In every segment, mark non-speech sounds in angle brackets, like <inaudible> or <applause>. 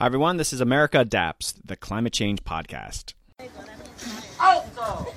Hi, everyone. This is America Adapts, the climate change podcast. Alto!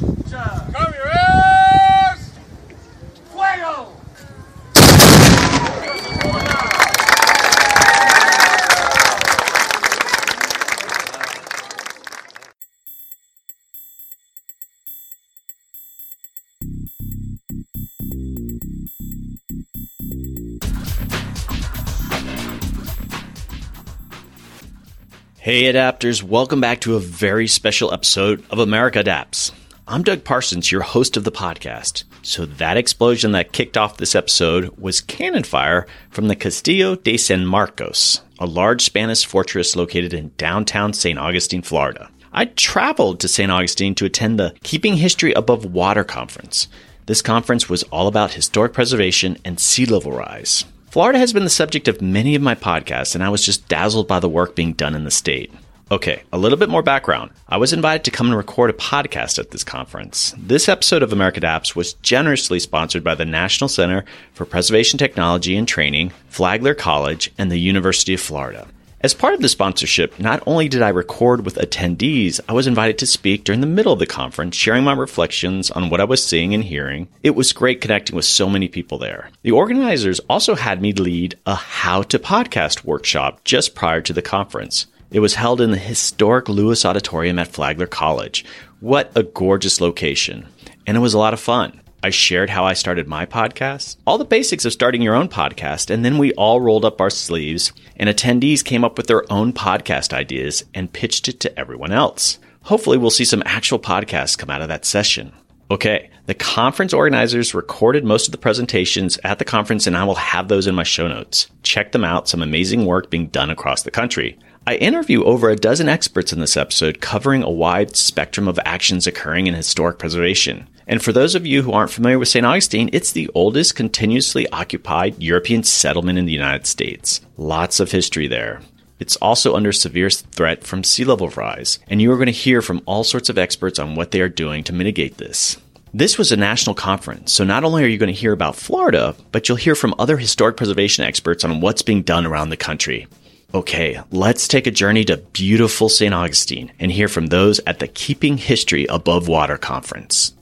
Hey, adapters. Welcome back to a very special episode of America Adapts. I'm Doug Parsons, your host of the podcast. So, that explosion that kicked off this episode was cannon fire from the Castillo de San Marcos, a large Spanish fortress located in downtown St. Augustine, Florida. I traveled to St. Augustine to attend the Keeping History Above Water conference. This conference was all about historic preservation and sea level rise. Florida has been the subject of many of my podcasts, and I was just dazzled by the work being done in the state. Okay, a little bit more background. I was invited to come and record a podcast at this conference. This episode of America Adapts was generously sponsored by the National Center for Preservation Technology and Training, Flagler College, and the University of Florida. As part of the sponsorship, not only did I record with attendees, I was invited to speak during the middle of the conference, sharing my reflections on what I was seeing and hearing. It was great connecting with so many people there. The organizers also had me lead a how to podcast workshop just prior to the conference. It was held in the historic Lewis Auditorium at Flagler College. What a gorgeous location. And it was a lot of fun. I shared how I started my podcast, all the basics of starting your own podcast, and then we all rolled up our sleeves and attendees came up with their own podcast ideas and pitched it to everyone else. Hopefully we'll see some actual podcasts come out of that session. Okay, the conference organizers recorded most of the presentations at the conference and I will have those in my show notes. Check them out, some amazing work being done across the country. I interview over a dozen experts in this episode covering a wide spectrum of actions occurring in historic preservation. And for those of you who aren't familiar with St. Augustine, it's the oldest continuously occupied European settlement in the United States. Lots of history there. It's also under severe threat from sea level rise, and you are going to hear from all sorts of experts on what they are doing to mitigate this. This was a national conference, so not only are you going to hear about Florida, but you'll hear from other historic preservation experts on what's being done around the country. Okay, let's take a journey to beautiful St. Augustine and hear from those at the Keeping History Above Water conference.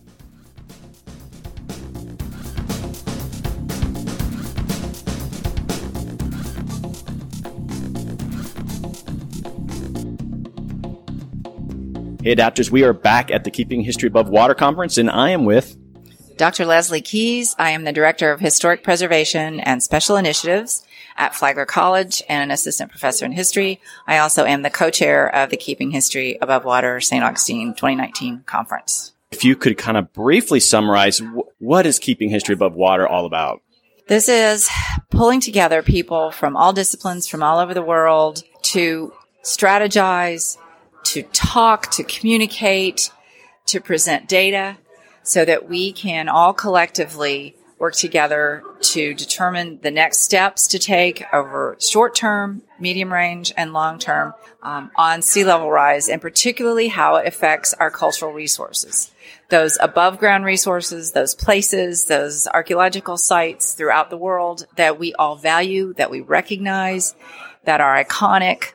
Hey, adapters, we are back at the Keeping History Above Water conference, and I am with Dr. Leslee Keys. I am the Director of Historic Preservation and Special Initiatives at Flagler College and an assistant professor in history. I also am the co-chair of the Keeping History Above Water St. Augustine 2019 conference. If you could kind of briefly summarize what is Keeping History Above Water all about? This is pulling together people from all disciplines from all over the world to strategize, to talk, to communicate, to present data so that we can all collectively work together to determine the next steps to take over short term, medium range, and long term um, on sea level rise, and particularly how it affects our cultural resources. Those above ground resources, those places, those archaeological sites throughout the world that we all value, that we recognize, that are iconic,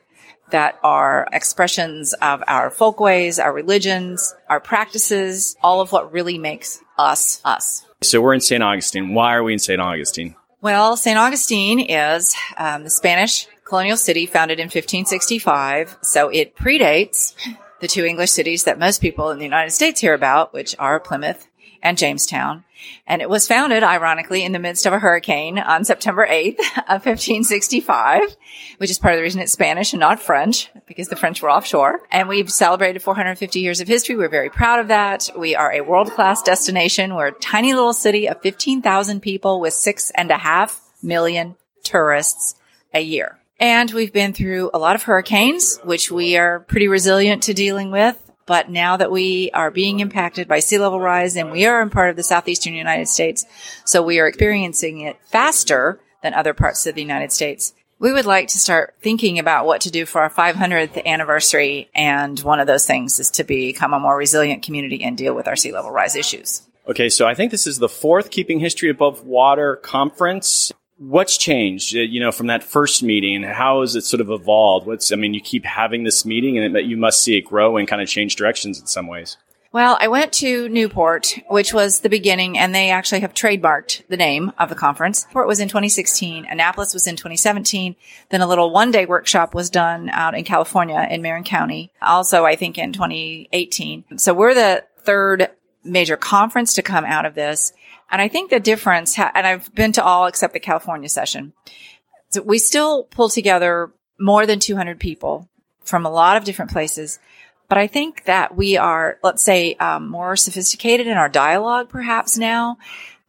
that are expressions of our folkways, our religions, our practices, all of what really makes us us. So we're in St. Augustine. Why are we in St. Augustine? Well, St. Augustine is um, the Spanish colonial city founded in 1565, so it predates the two English cities that most people in the United States hear about, which are Plymouth and Jamestown. And it was founded, ironically, in the midst of a hurricane on September 8th of 1565, which is part of the reason it's Spanish and not French, because the French were offshore. And we've celebrated 450 years of history. We're very proud of that. We are a world-class destination. We're a tiny little city of 15,000 people with six and a half million tourists a year. And we've been through a lot of hurricanes, which we are pretty resilient to dealing with. But now that we are being impacted by sea level rise and we are in part of the southeastern United States, so we are experiencing it faster than other parts of the United States. We would like to start thinking about what to do for our 500th anniversary. And one of those things is to become a more resilient community and deal with our sea level rise issues. Okay, so I think this is the fourth Keeping History Above Water conference. What's changed uh, you know from that first meeting how has it sort of evolved what's i mean you keep having this meeting and you must see it grow and kind of change directions in some ways well, I went to Newport, which was the beginning, and they actually have trademarked the name of the conference. Newport was in 2016. Annapolis was in 2017. Then a little one day workshop was done out in California in Marin County. Also, I think in 2018. So we're the third major conference to come out of this. And I think the difference, ha- and I've been to all except the California session. So we still pull together more than 200 people from a lot of different places. But I think that we are, let's say, um, more sophisticated in our dialogue perhaps now.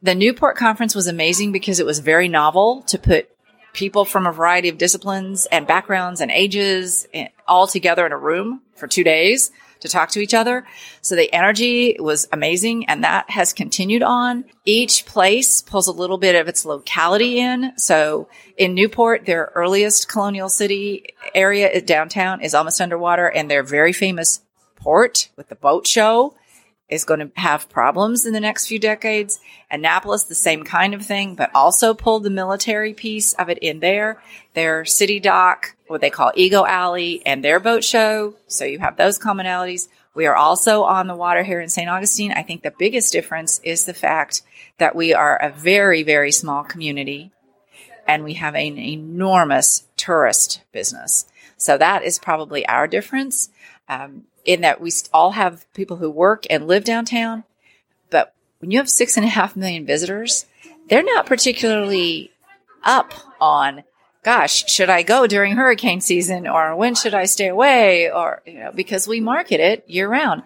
The Newport conference was amazing because it was very novel to put people from a variety of disciplines and backgrounds and ages all together in a room for two days to talk to each other. So the energy was amazing and that has continued on. Each place pulls a little bit of its locality in. So in Newport, their earliest colonial city area downtown is almost underwater and their very famous port with the boat show is going to have problems in the next few decades. Annapolis, the same kind of thing, but also pulled the military piece of it in there. Their city dock, what they call Ego Alley, and their boat show. So you have those commonalities. We are also on the water here in St. Augustine. I think the biggest difference is the fact that we are a very, very small community and we have an enormous tourist business. So that is probably our difference. Um, in that we all have people who work and live downtown. But when you have six and a half million visitors, they're not particularly up on, gosh, should I go during hurricane season or when should I stay away or, you know, because we market it year round.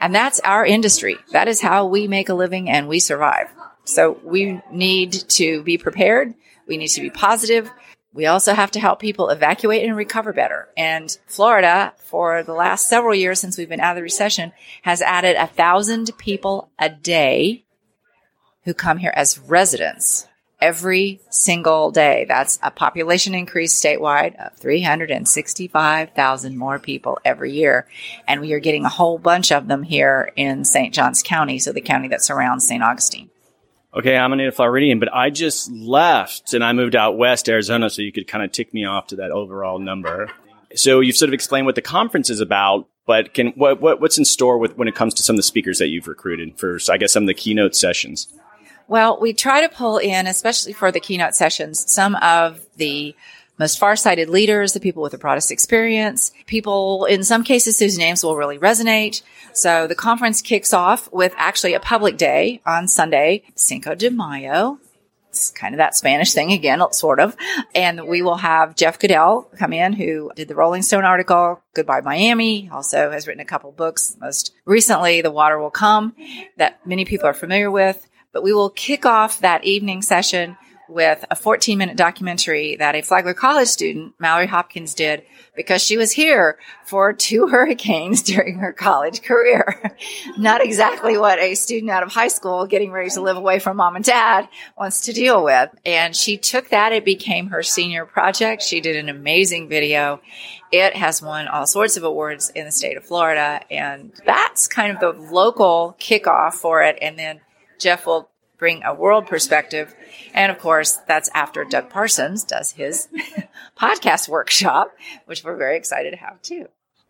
And that's our industry. That is how we make a living and we survive. So we need to be prepared. We need to be positive. We also have to help people evacuate and recover better. And Florida, for the last several years since we've been out of the recession, has added a thousand people a day who come here as residents every single day. That's a population increase statewide of 365,000 more people every year. And we are getting a whole bunch of them here in St. Johns County, so the county that surrounds St. Augustine okay, I'm a native Floridian, but I just left and I moved out west Arizona, so you could kind of tick me off to that overall number. So you've sort of explained what the conference is about, but can what, what what's in store with when it comes to some of the speakers that you've recruited for, I guess, some of the keynote sessions? Well, we try to pull in, especially for the keynote sessions, some of the most far-sighted leaders, the people with the broadest experience, people in some cases whose names will really resonate. So the conference kicks off with actually a public day on Sunday, Cinco de Mayo. It's kind of that Spanish thing again, sort of. And we will have Jeff Goodell come in, who did the Rolling Stone article, Goodbye Miami, also has written a couple books. Most recently, The Water Will Come, that many people are familiar with. But we will kick off that evening session with a 14 minute documentary that a Flagler College student, Mallory Hopkins, did because she was here for two <laughs> hurricanes during her college career. <laughs> Not exactly what a student out of high school getting ready to live away from mom and dad wants to deal with. And she took that. It became her senior project. She did an amazing video. It has won all sorts of awards in the state of Florida. And that's kind of the local kickoff for it. And then Jeff will bring a world perspective. And of course, that's after Doug Parsons does his <laughs> podcast workshop, which we're very excited to have too.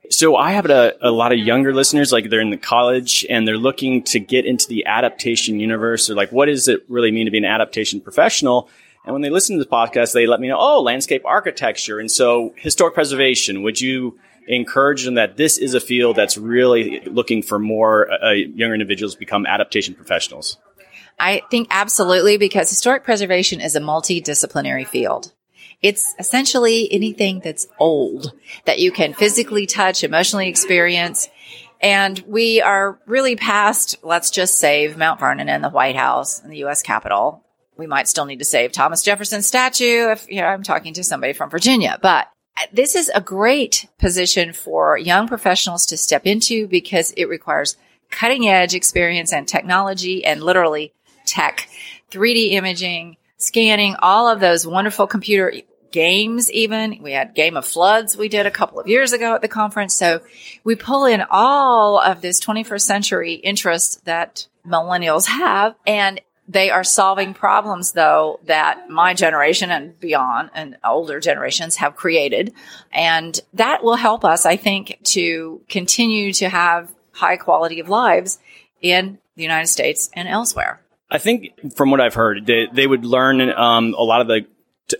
So I have a, a, lot of younger listeners, like they're in the college and they're looking to get into the adaptation universe. Or like, what does it really mean to be an adaptation professional? And when they listen to the podcast, they let me know, oh, landscape architecture. And so historic preservation, would you encourage them that this is a field that's really looking for more uh, younger individuals become adaptation professionals? I think absolutely because historic preservation is a multidisciplinary field. It's essentially anything that's old that you can physically touch, emotionally experience. And we are really past, let's just save Mount Vernon and the White House and the U.S. Capitol. We might still need to save Thomas Jefferson's statue if you know, I'm talking to somebody from Virginia, but this is a great position for young professionals to step into because it requires cutting edge experience and technology and literally tech, 3D imaging, scanning, all of those wonderful computer games even. We had Game of Floods we did a couple of years ago at the conference. So we pull in all of this 21st century interest that millennials have and They are solving problems though that my generation and beyond and older generations have created. And that will help us, I think, to continue to have high quality of lives in the United States and elsewhere. I think from what I've heard, they, they would learn um, a lot of the,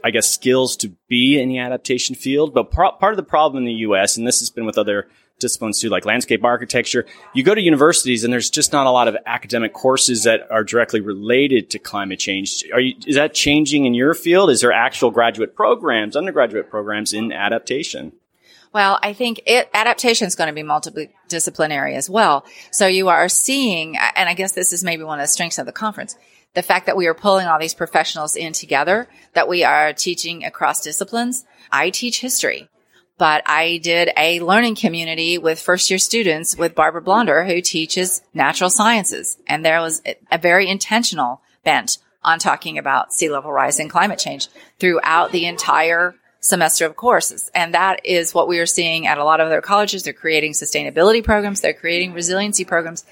I guess, skills to be in the adaptation field. But part of the problem in the U.S., and this has been with other disciplines too, like landscape architecture. You go to universities and there's just not a lot of academic courses that are directly related to climate change. Are you, is that changing in your field? Is there actual graduate programs, undergraduate programs in adaptation? Well, I think it, adaptation is going to be multidisciplinary as well. So you are seeing, and I guess this is maybe one of the strengths of the conference, the fact that we are pulling all these professionals in together, that we are teaching across disciplines. I teach history but I did a learning community with first year students with Barbara Blonder, who teaches natural sciences. And there was a very intentional bent on talking about sea level rise and climate change throughout the entire semester of courses. And that is what we are seeing at a lot of other colleges. They're creating sustainability programs. They're creating resiliency programs.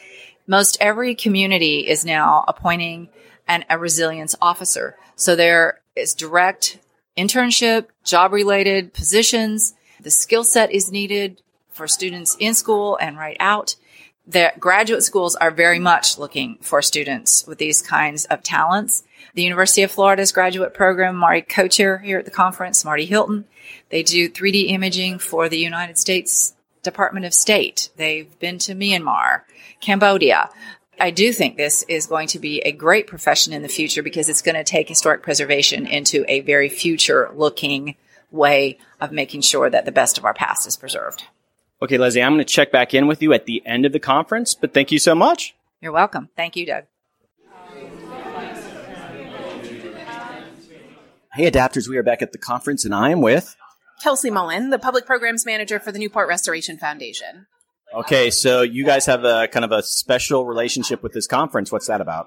Most every community is now appointing an, a resilience officer. So there is direct internship, job related positions the skill set is needed for students in school and right out. The graduate schools are very much looking for students with these kinds of talents. The University of Florida's graduate program, Marty co-chair here at the conference, Marty Hylton, they do 3D imaging for the United States Department of State. They've been to Myanmar, Cambodia. I do think this is going to be a great profession in the future because it's going to take historic preservation into a very future looking way of making sure that the best of our past is preserved. Okay, Leslee, I'm going to check back in with you at the end of the conference, but thank you so much. You're welcome. Thank you, Doug. Hey, adapters, we are back at the conference, and I am with Kelsey Mullen, the Public Programs Manager for the Newport Restoration Foundation. Okay, so you guys have a kind of a special relationship with this conference. What's that about?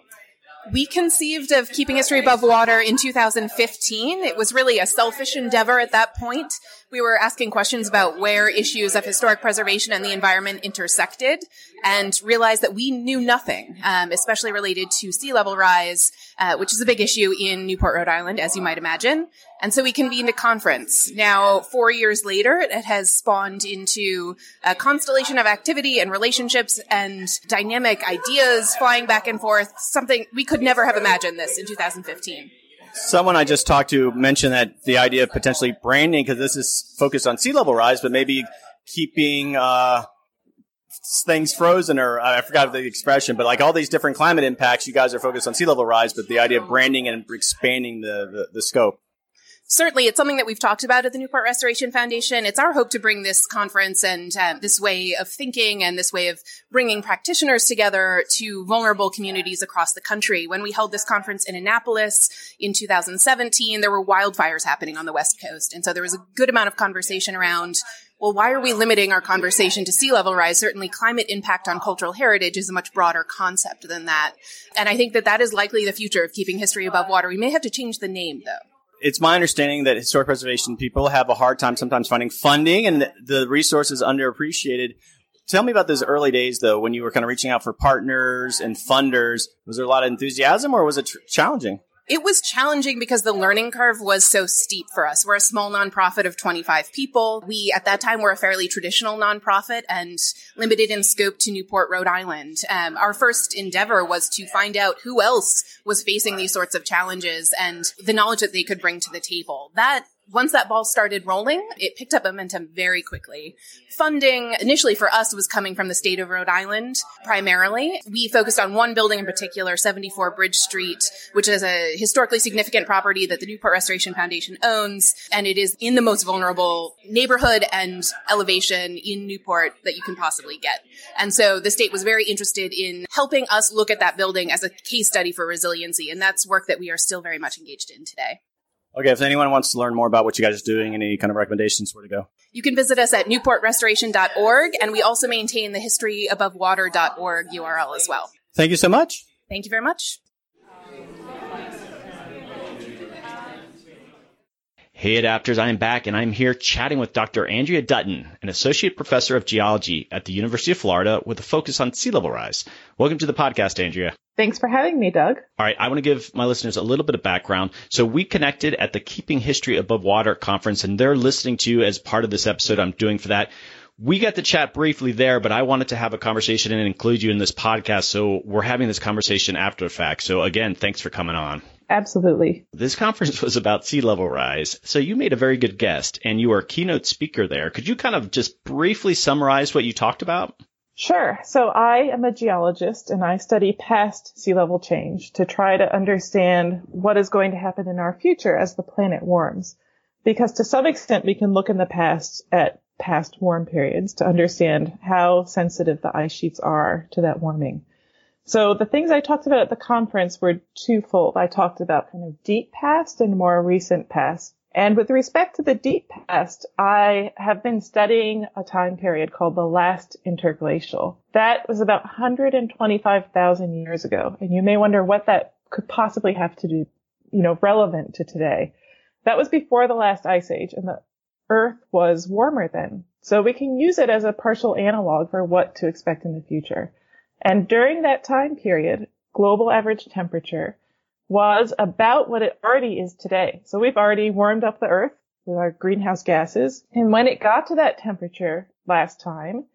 We conceived of keeping history above water in 2015. It was really a selfish endeavor at that point. We were asking questions about where issues of historic preservation and the environment intersected and realized that we knew nothing, um, especially related to sea level rise, uh, which is a big issue in Newport, Rhode Island, as you might imagine. And so we convened a conference. Now, four years later, it has spawned into a constellation of activity and relationships and dynamic ideas flying back and forth. Something we could never have imagined this in 2015. Someone I just talked to mentioned that the idea of potentially branding, because this is focused on sea level rise, but maybe keeping uh, things frozen or I forgot the expression, but like all these different climate impacts, you guys are focused on sea level rise, but the idea of branding and expanding the, the, the scope certainly it's something that we've talked about at the Newport Restoration Foundation. It's our hope to bring this conference and uh, this way of thinking and this way of bringing practitioners together to vulnerable communities across the country. When we held this conference in Annapolis in 2017, there were wildfires happening on the West Coast. And so there was a good amount of conversation around well, why are we limiting our conversation to sea level rise? Certainly climate impact on cultural heritage is a much broader concept than that. And I think that that is likely the future of keeping history above water. We may have to change the name though it's my understanding that historic preservation people have a hard time sometimes finding funding and the resources underappreciated. Tell me about those early days, though, when you were kind of reaching out for partners and funders. Was there a lot of enthusiasm, or was it tr- challenging? It was challenging because the learning curve was so steep for us. We're a small nonprofit of 25 people. We, at that time, were a fairly traditional nonprofit and limited in scope to Newport, Rhode Island. Um, our first endeavor was to find out who else was facing these sorts of challenges and the knowledge that they could bring to the table. That once that ball started rolling, it picked up momentum very quickly. Funding initially for us was coming from the state of Rhode Island primarily. We focused on one building in particular, 74 Bridge Street, which is a historically significant property that the Newport Restoration Foundation owns. And it is in the most vulnerable neighborhood and elevation in Newport that you can possibly get. And so the state was very interested in helping us look at that building as a case study for resiliency. And that's work that we are still very much engaged in today. Okay, if anyone wants to learn more about what you guys are doing, any kind of recommendations, where to go? You can visit us at newportrestoration.org, and we also maintain the historyabovewater.org URL as well. Thank you so much. Thank you very much. Hey adapters, I am back and I'm here chatting with Dr. Andrea Dutton, an associate professor of geology at the University of Florida with a focus on sea level rise. Welcome to the podcast, Andrea. Thanks for having me, Doug. All right, I want to give my listeners a little bit of background. So we connected at the Keeping History Above Water conference, and they're listening to you as part of this episode I'm doing for that. We got to chat briefly there, but I wanted to have a conversation and include you in this podcast. So we're having this conversation after the fact. So again, thanks for coming on. Absolutely. This conference <laughs> was about sea level rise. So you made a very good guest and you were a keynote speaker there. Could you kind of just briefly summarize what you talked about? Sure. So I am a geologist and I study past sea level change to try to understand what is going to happen in our future as the planet warms. Because to some extent we can look in the past at past warm periods to understand how sensitive the ice sheets are to that warming. So the things I talked about at the conference were twofold. I talked about kind of deep past and more recent past. And with respect to the deep past, I have been studying a time period called the last interglacial. That was about 125,000 years ago. And you may wonder what that could possibly have to do, you know, relevant to today. That was before the last ice age and the Earth was warmer then. So we can use it as a partial analog for what to expect in the future. And during that time period, global average temperature was about what it already is today. So we've already warmed up the earth with our greenhouse gases. And when it got to that temperature last time,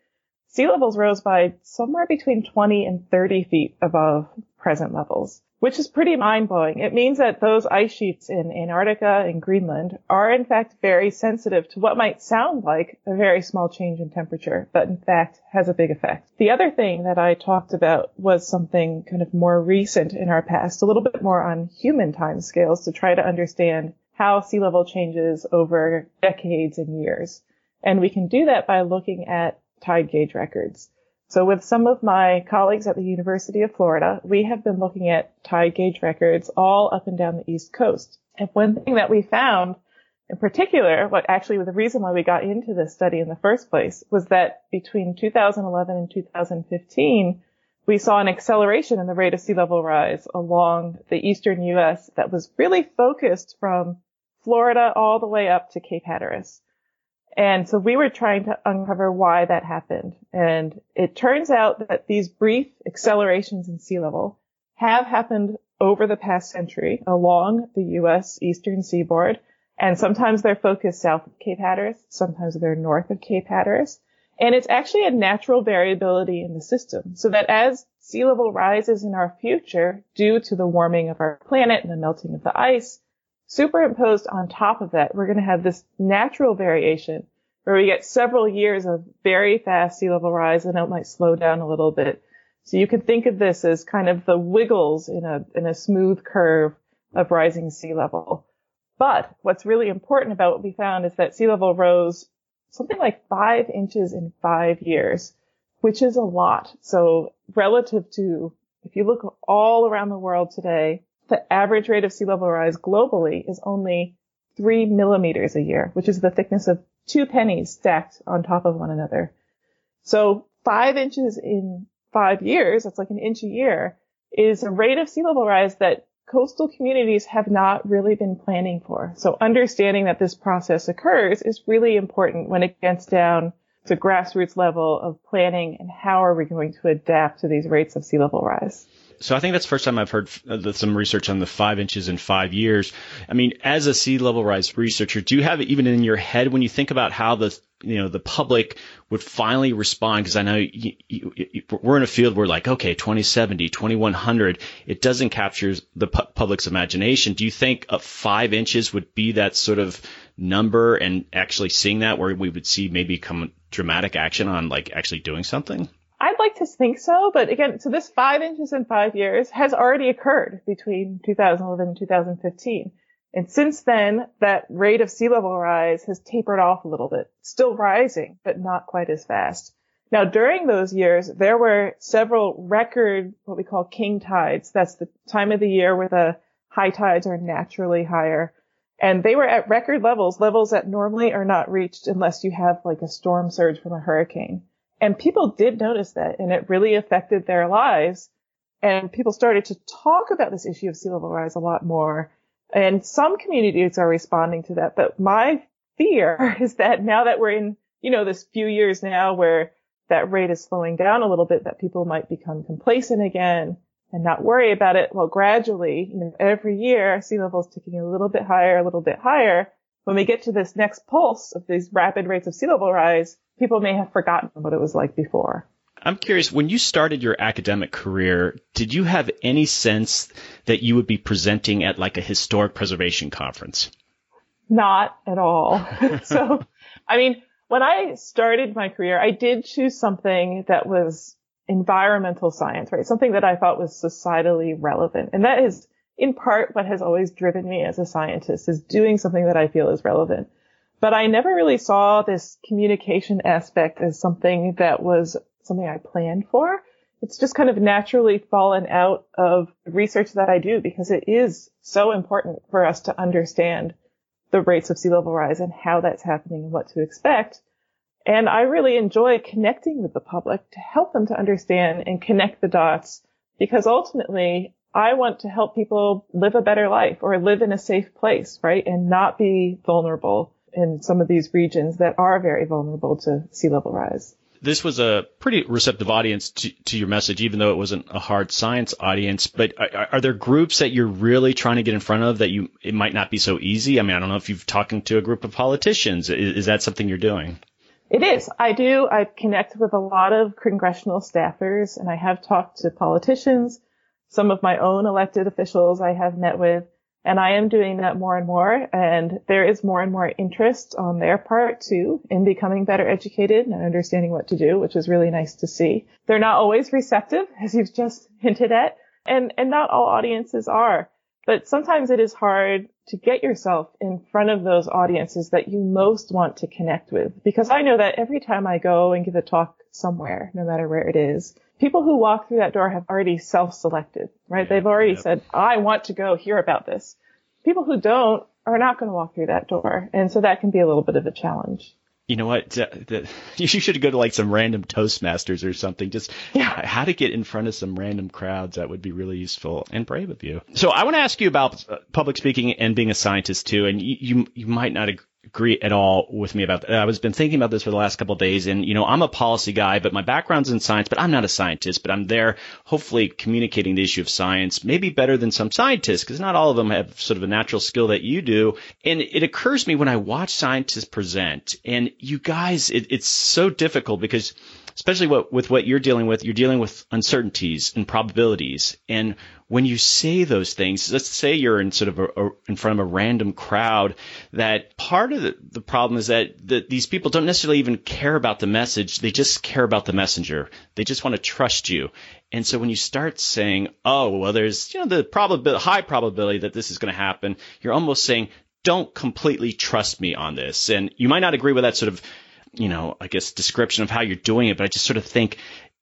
sea levels rose by somewhere between 20 and 30 feet above present levels which is pretty mind blowing. It means that those ice sheets in Antarctica and Greenland are in fact very sensitive to what might sound like a very small change in temperature, but in fact has a big effect. The other thing that I talked about was something kind of more recent in our past, a little bit more on human time scales to try to understand how sea level changes over decades and years. And we can do that by looking at tide gauge records. So with some of my colleagues at the University of Florida, we have been looking at tide gauge records all up and down the East Coast. And one thing that we found in particular, what actually was the reason why we got into this study in the first place was that between 2011 and 2015, we saw an acceleration in the rate of sea level rise along the eastern U.S. that was really focused from Florida all the way up to Cape Hatteras. And so we were trying to uncover why that happened. And it turns out that these brief accelerations in sea level have happened over the past century along the U.S. eastern seaboard. And sometimes they're focused south of Cape Hatteras. Sometimes they're north of Cape Hatteras. And it's actually a natural variability in the system. So that as sea level rises in our future due to the warming of our planet and the melting of the ice, Superimposed on top of that, we're going to have this natural variation where we get several years of very fast sea level rise and it might slow down a little bit. So you can think of this as kind of the wiggles in a, in a smooth curve of rising sea level. But what's really important about what we found is that sea level rose something like five inches in five years, which is a lot. So relative to, if you look all around the world today, the average rate of sea level rise globally is only three millimeters a year, which is the thickness of two pennies stacked on top of one another. So five inches in five years, that's like an inch a year, is a rate of sea level rise that coastal communities have not really been planning for. So understanding that this process occurs is really important when it gets down to grassroots level of planning and how are we going to adapt to these rates of sea level rise. So I think that's the first time I've heard uh, some research on the five inches in five years. I mean, as a sea level rise researcher, do you have it even in your head when you think about how the you know the public would finally respond? Because I know you, you, you, we're in a field where like okay, 2070, 2100, it doesn't capture the pu- public's imagination. Do you think a five inches would be that sort of number, and actually seeing that where we would see maybe come dramatic action on like actually doing something? I'd like to think so, but again, so this five inches in five years has already occurred between 2011 and 2015. And since then, that rate of sea level rise has tapered off a little bit, still rising, but not quite as fast. Now, during those years, there were several record, what we call king tides. That's the time of the year where the high tides are naturally higher. And they were at record levels, levels that normally are not reached unless you have like a storm surge from a hurricane. And people did notice that and it really affected their lives. And people started to talk about this issue of sea level rise a lot more. And some communities are responding to that. But my fear <laughs> is that now that we're in, you know, this few years now where that rate is slowing down a little bit, that people might become complacent again, and not worry about it. Well, gradually, you know, every year sea level is ticking a little bit higher, a little bit higher. When we get to this next pulse of these rapid rates of sea level rise, people may have forgotten what it was like before. I'm curious, when you started your academic career, did you have any sense that you would be presenting at like a historic preservation conference? Not at all. <laughs> so, I mean, when I started my career, I did choose something that was environmental science, right? Something that I thought was societally relevant. And that is in part what has always driven me as a scientist is doing something that I feel is relevant. But I never really saw this communication aspect as something that was something I planned for. It's just kind of naturally fallen out of research that I do because it is so important for us to understand the rates of sea level rise and how that's happening and what to expect. And I really enjoy connecting with the public to help them to understand and connect the dots because ultimately I want to help people live a better life or live in a safe place, right? And not be vulnerable in some of these regions that are very vulnerable to sea level rise this was a pretty receptive audience to, to, your message, even though it wasn't a hard science audience. But are, are, there groups that you're really trying to get in front of that you it might not be so easy? I mean, I don't know if you've talking to a group of politicians. Is, is that something you're doing? It is. I do. I connect with a lot of congressional staffers, and I have talked to politicians. Some of my own elected officials I have met with. And I am doing that more and more. And there is more and more interest on their part too in becoming better educated and understanding what to do, which is really nice to see. They're not always receptive, <laughs> as you've just hinted at. And, and not all audiences are. But sometimes it is hard to get yourself in front of those audiences that you most want to connect with. Because I know that every time I go and give a talk somewhere, no matter where it is, people who walk through that door have already self-selected, right? Yeah, They've already yeah. said, I want to go hear about this. People who don't are not going to walk through that door. And so that can be a little bit of a challenge. You know what? <laughs> You should go to like some random Toastmasters or something. Just yeah. how to get in front of some random crowds. That would be really useful and brave of you. So I want to ask you about uh, public speaking and being a scientist too. And you, you, you might not agree at all with me about that. I was been thinking about this for the last couple of days and you know, I'm a policy guy, but my background's in science, but I'm not a scientist, but I'm there hopefully communicating the issue of science, maybe better than some scientists because not all of them have sort of a natural skill that you do. And it occurs to me when I watch scientists present and you guys, it, it's so difficult because especially what, with what you're dealing with, you're dealing with uncertainties and probabilities. And when you say those things, let's say you're in sort of a, a, in front of a random crowd, that part of the, the problem is that the, these people don't necessarily even care about the message. They just care about the messenger. They just want to trust you. And so when you start saying, oh, well, there's, you know, the high probability that this is going to happen, you're almost saying, don't completely trust me on this. And you might not agree with that sort of you know, I guess description of how you're doing it, but I just sort of think,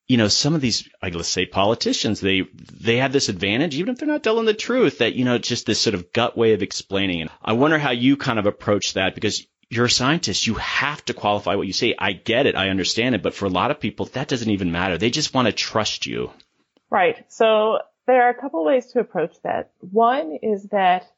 you know, some of these, like, let's say politicians, they, they have this advantage, even if they're not telling the truth, that, you know, just this sort of gut way of explaining. And I wonder how you kind of approach that because you're a scientist. You have to qualify what you say. I get it. I understand it. But for a lot of people, that doesn't even matter. They just want to trust you. Right. So there are a couple ways to approach that. One is that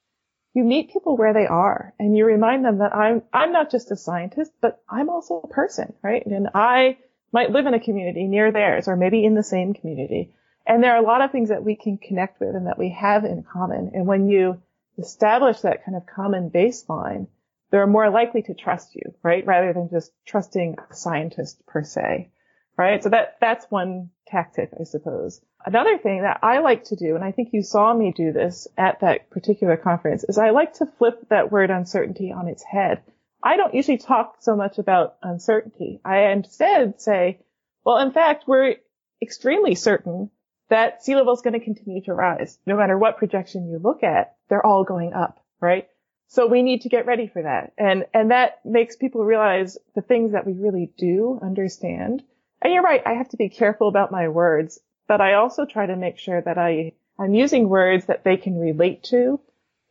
you meet people where they are and you remind them that I'm, I'm not just a scientist, but I'm also a person, right? And I might live in a community near theirs or maybe in the same community. And there are a lot of things that we can connect with and that we have in common. And when you establish that kind of common baseline, they're more likely to trust you, right? Rather than just trusting a scientist per se, right? So that, that's one tactic, I suppose. Another thing that I like to do, and I think you saw me do this at that particular conference, is I like to flip that word uncertainty on its head. I don't usually talk so much about uncertainty. I instead say, well, in fact, we're extremely certain that sea level is going to continue to rise. No matter what projection you look at, they're all going up, right? So we need to get ready for that. And, and that makes people realize the things that we really do understand. And you're right. I have to be careful about my words but I also try to make sure that I, I'm using words that they can relate to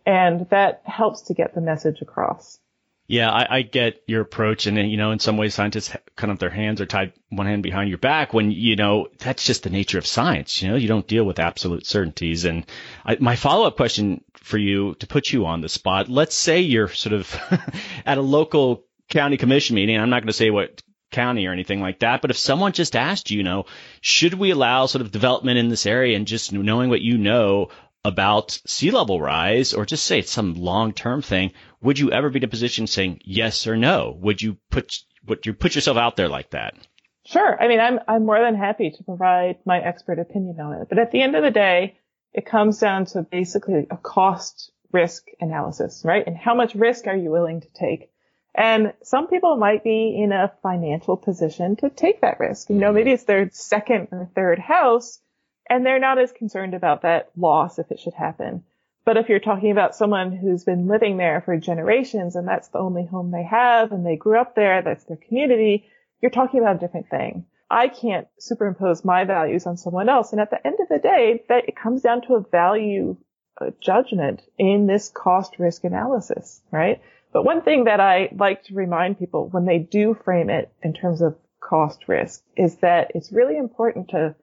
and that helps to get the message across. Yeah, I, I get your approach, and you know, in some ways, scientists kind of their hands are tied one hand behind your back when you know that's just the nature of science. You know, you don't deal with absolute certainties. And I, my follow up question for you to put you on the spot: Let's say you're sort of <laughs> at a local county commission meeting. I'm not going to say what County or anything like that. But if someone just asked you, you know, should we allow sort of development in this area and just knowing what you know about sea level rise or just say it's some long term thing, would you ever be in a position saying yes or no? Would you put, would you put yourself out there like that? Sure. I mean, I'm, I'm more than happy to provide my expert opinion on it. But at the end of the day, it comes down to basically a cost risk analysis, right? And how much risk are you willing to take? And some people might be in a financial position to take that risk. You know, mm-hmm. maybe it's their second or third house and they're not as concerned about that loss if it should happen. But if you're talking about someone who's been living there for generations and that's the only home they have and they grew up there, that's their community, you're talking about a different thing. I can't superimpose my values on someone else. And at the end of the day, that it comes down to a value a judgment in this cost risk analysis, right? But one thing that I like to remind people when they do frame it in terms of cost risk is that it's really important to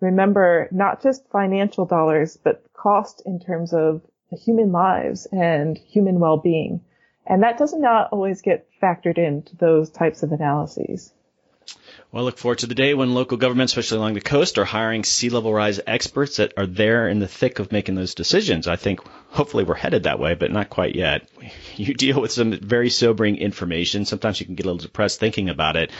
remember not just financial dollars, but cost in terms of human lives and human well-being. And that does not always get factored into those types of analyses. Well, I look forward to the day when local governments, especially along the coast, are hiring sea level rise experts that are there in the thick of making those decisions. I think hopefully we're headed that way, but not quite yet. <laughs> You deal with some very sobering information. Sometimes you can get a little depressed thinking about it.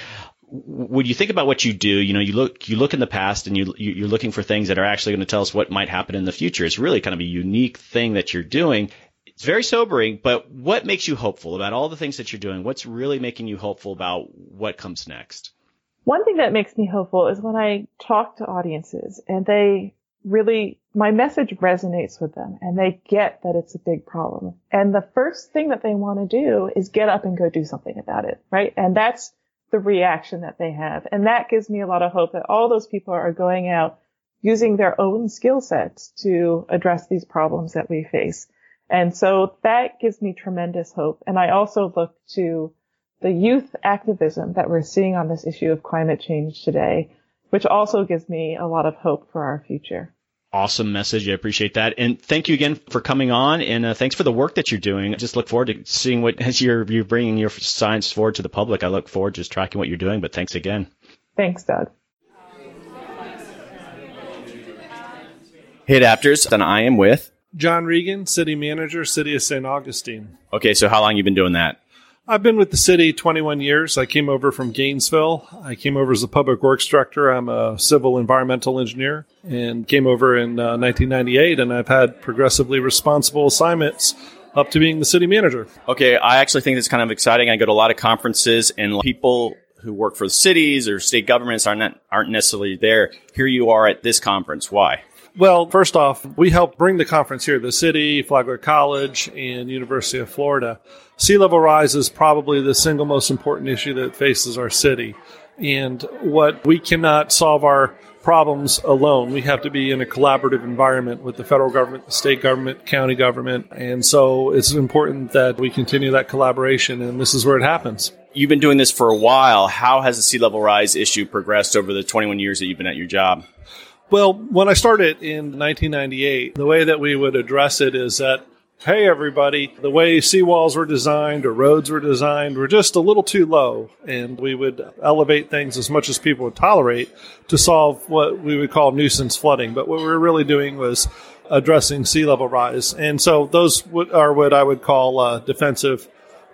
When you think about what you do, you know, you look, you look in the past and you, you're looking for things that are actually going to tell us what might happen in the future. It's really kind of a unique thing that you're doing. It's very sobering, but what makes you hopeful about all the things that you're doing? What's really making you hopeful about what comes next? One thing that makes me hopeful is when I talk to audiences and they really, my message resonates with them and they get that it's a big problem. And the first thing that they want to do is get up and go do something about it, right? And that's the reaction that they have. And that gives me a lot of hope that all those people are going out using their own skill sets to address these problems that we face. And so that gives me tremendous hope. And I also look to the youth activism that we're seeing on this issue of climate change today, which also gives me a lot of hope for our future. Awesome message. I appreciate that. And thank you again for coming on. And uh, thanks for the work that you're doing. I just look forward to seeing what, as you're, you're bringing your science forward to the public, I look forward to just tracking what you're doing. But thanks again. Thanks, Doug. Hey, Adapters. And I am with John Regan, City Manager, City of St. Augustine. Okay, so how long you been doing that? I've been with the city 21 years. I came over from Gainesville. I came over as a public works director. I'm a civil environmental engineer and came over in uh, 1998 and I've had progressively responsible assignments up to being the city manager. Okay, I actually think it's kind of exciting. I go to a lot of conferences and people who work for the cities or state governments aren't aren't necessarily there. Here you are at this conference. Why? Well, first off, we help bring the conference here, the city, Flagler College, and University of Florida. Sea level rise is probably the single most important issue that faces our city. And what we cannot solve our problems alone. We have to be in a collaborative environment with the federal government, the state government, county government. And so it's important that we continue that collaboration, and this is where it happens. You've been doing this for a while. How has the sea level rise issue progressed over the 21 years that you've been at your job? Well, when I started in 1998, the way that we would address it is that, hey, everybody, the way seawalls were designed or roads were designed were just a little too low. And we would elevate things as much as people would tolerate to solve what we would call nuisance flooding. But what we were really doing was addressing sea level rise. And so those are what I would call uh, defensive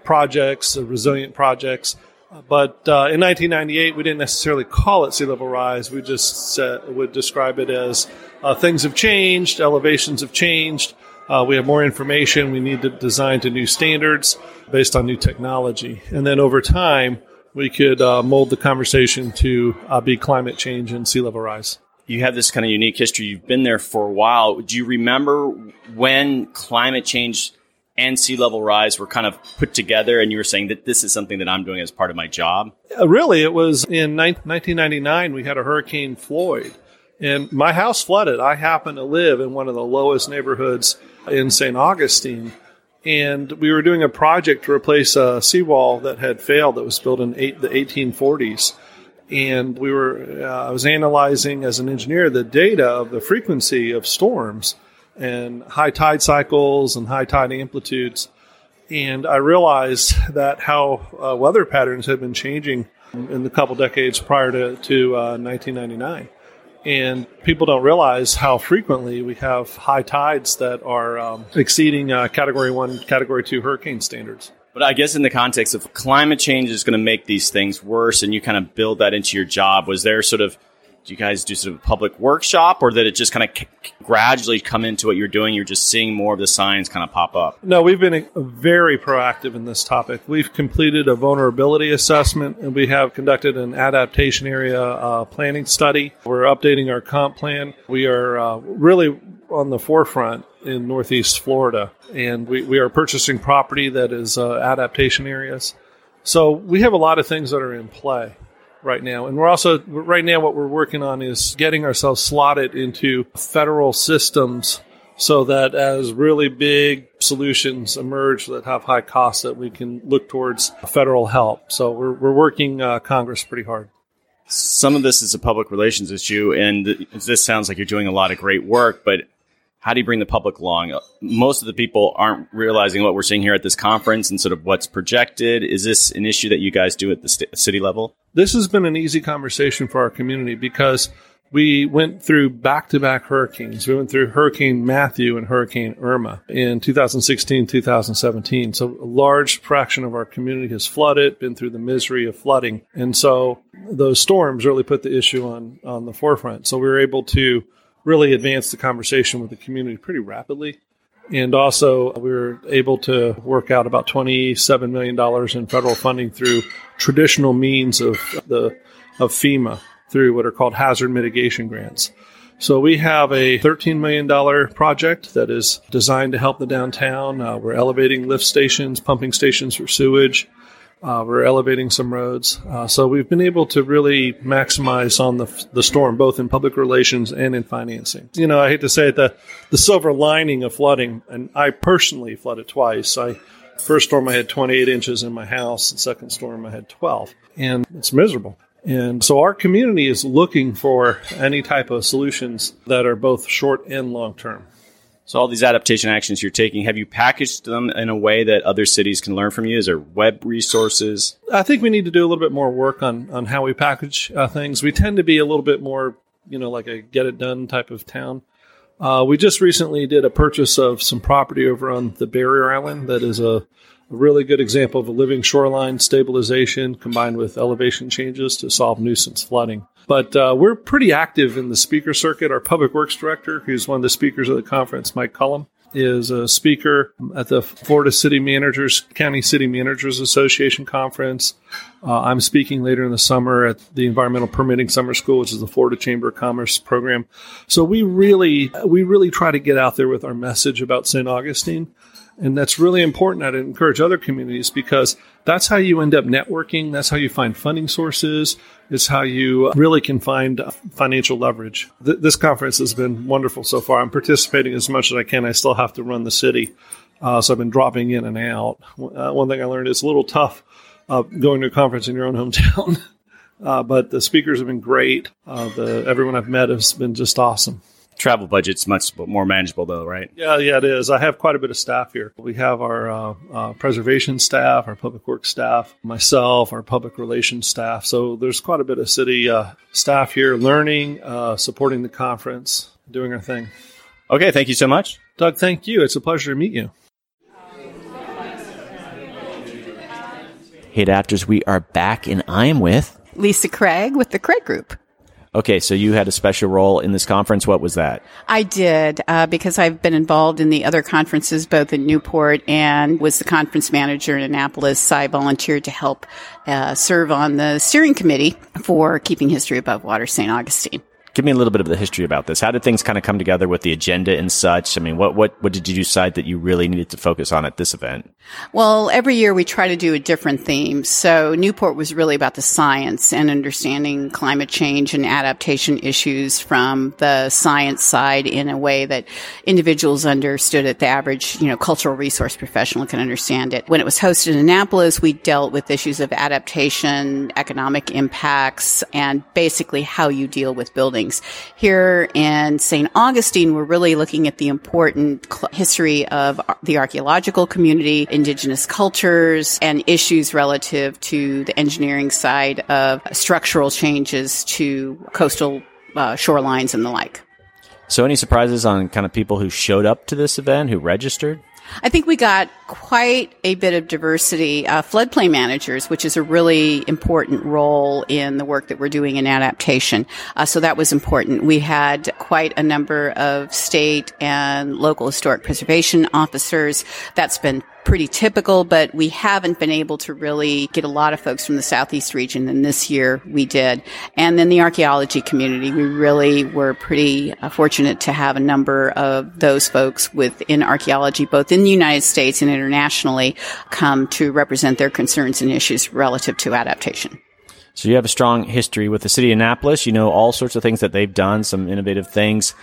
projects, uh, resilient projects. But uh, in 1998, we didn't necessarily call it sea level rise. We just would describe it as uh, things have changed, elevations have changed. Uh, we have more information. We need to design to new standards based on new technology. And then over time, we could uh, mold the conversation to uh, be climate change and sea level rise. You have this kind of unique history. You've been there for a while. Do you remember when climate change and sea level rise were kind of put together and you were saying that this is something that I'm doing as part of my job? Uh, really, it was in 1999 we had a Hurricane Floyd and my house flooded. I happen to live in one of the lowest neighborhoods in St. Augustine. And we were doing a project to replace a seawall that had failed that was built in eight, the 1840s. And we were, uh, I was analyzing as an engineer the data of the frequency of storms and high tide cycles and high tide amplitudes. And I realized that how uh, weather patterns had been changing in the couple decades prior to, to uh, 1999. And people don't realize how frequently we have high tides that are um, exceeding uh, Category 1, Category 2 hurricane standards. But I guess in the context of climate change is going to make these things worse, and you kind of build that into your job, was there sort of do you guys do sort of a public workshop or did it just kind of c- gradually come into what you're doing? You're just seeing more of the signs kind of pop up? No we've been very proactive in this topic. We've completed a vulnerability assessment and we have conducted an adaptation area uh, planning study. We're updating our comp plan. We are uh, really on the forefront in northeast florida and we, we are purchasing property that is uh, adaptation areas. So we have a lot of things that are in play right now. And we're also, right now, what we're working on is getting ourselves slotted into federal systems so that as really big solutions emerge that have high costs, that we can look towards federal help. So we're, we're working uh, Congress pretty hard. Some of this is a public relations issue, and this sounds like you're doing a lot of great work, but how do you bring the public along? Most of the people aren't realizing what we're seeing here at this conference and sort of what's projected. Is this an issue that you guys do at the st- city level? This has been an easy conversation for our community because we went through back to back hurricanes. We went through Hurricane Matthew and Hurricane Irma in 2016, 2017. So a large fraction of our community has flooded, been through the misery of flooding. And so those storms really put the issue on, on the forefront. So we were able to really advanced the conversation with the community pretty rapidly. And also, we were able to work out about $27 million in federal funding through traditional means of the of FEMA through what are called hazard mitigation grants. So we have a $13 million project that is designed to help the downtown. Uh, we're elevating lift stations, pumping stations for sewage. Uh, we're elevating some roads. Uh, so we've been able to really maximize on the, the storm, both in public relations and in financing. You know, I hate to say it, the, the silver lining of flooding, and I personally flooded twice. I First storm I had 28 inches in my house. The second storm I had 12. And it's miserable. And so our community is looking for any type of solutions that are both short and long term. So all these adaptation actions you're taking, have you packaged them in a way that other cities can learn from you? Is there web resources? I think we need to do a little bit more work on on how we package uh, things. We tend to be a little bit more, you know, like a get it done type of town. Uh, we just recently did a purchase of some property over on the barrier island that is a, a really good example of a living shoreline stabilization combined with elevation changes to solve nuisance flooding. But uh, we're pretty active in the speaker circuit. Our public works director, who's one of the speakers of the conference, Mike Cullum, is a speaker at the Florida City Managers County City Managers Association conference. Uh, I'm speaking later in the summer at the Environmental Permitting Summer School, which is the Florida Chamber of Commerce program. So we really we really try to get out there with our message about St. Augustine. And that's really important. I'd encourage other communities because that's how you end up networking. That's how you find funding sources. It's how you really can find financial leverage. Th- this conference has been wonderful so far. I'm participating as much as I can. I still have to run the city. Uh, so I've been dropping in and out. Uh, one thing I learned is it's a little tough uh, going to a conference in your own hometown. <laughs> Uh, but the speakers have been great. Uh, the, everyone I've met has been just awesome travel budget's much more manageable, though, right? Yeah, yeah, it is. I have quite a bit of staff here. We have our uh, uh, preservation staff, our public works staff, myself, our public relations staff. So there's quite a bit of city uh, staff here learning, uh, supporting the conference, doing our thing. Okay, thank you so much. Doug, thank you. It's a pleasure to meet you. Hey, Adapters, we are back, and I am with Lisa Craig with the Craig Group. Okay, so you had a special role in this conference. What was that? I did uh, because I've been involved in the other conferences, both in Newport and was the conference manager in Annapolis. I volunteered to help uh, serve on the steering committee for Keeping History Above Water St. Augustine give me a little bit of the history about this. How did things kind of come together with the agenda and such? I mean, what, what, what did you decide that you really needed to focus on at this event? Well, every year we try to do a different theme. So Newport was really about the science and understanding climate change and adaptation issues from the science side in a way that individuals understood it. The average, you know, cultural resource professional can understand it. When it was hosted in Annapolis, we dealt with issues of adaptation, economic impacts, and basically how you deal with building buildings. Here in St. Augustine, we're really looking at the important cl- history of the archaeological community, indigenous cultures, and issues relative to the engineering side of structural changes to coastal uh, shorelines and the like. So, any surprises on kind of people who showed up to this event, who registered? I think we got quite a bit of diversity. Uh, floodplain managers, which is a really important role in the work that we're doing in adaptation. Uh, so that was important. We had quite a number of state and local historic preservation officers. That's been pretty typical, but we haven't been able to really get a lot of folks from the southeast region. And this year we did. And then the archaeology community, we really were pretty uh, fortunate to have a number of those folks within archaeology, both in the United States and internationally, come to represent their concerns and issues relative to adaptation. So you have a strong history with the city of Annapolis. You know all sorts of things that they've done, some innovative things,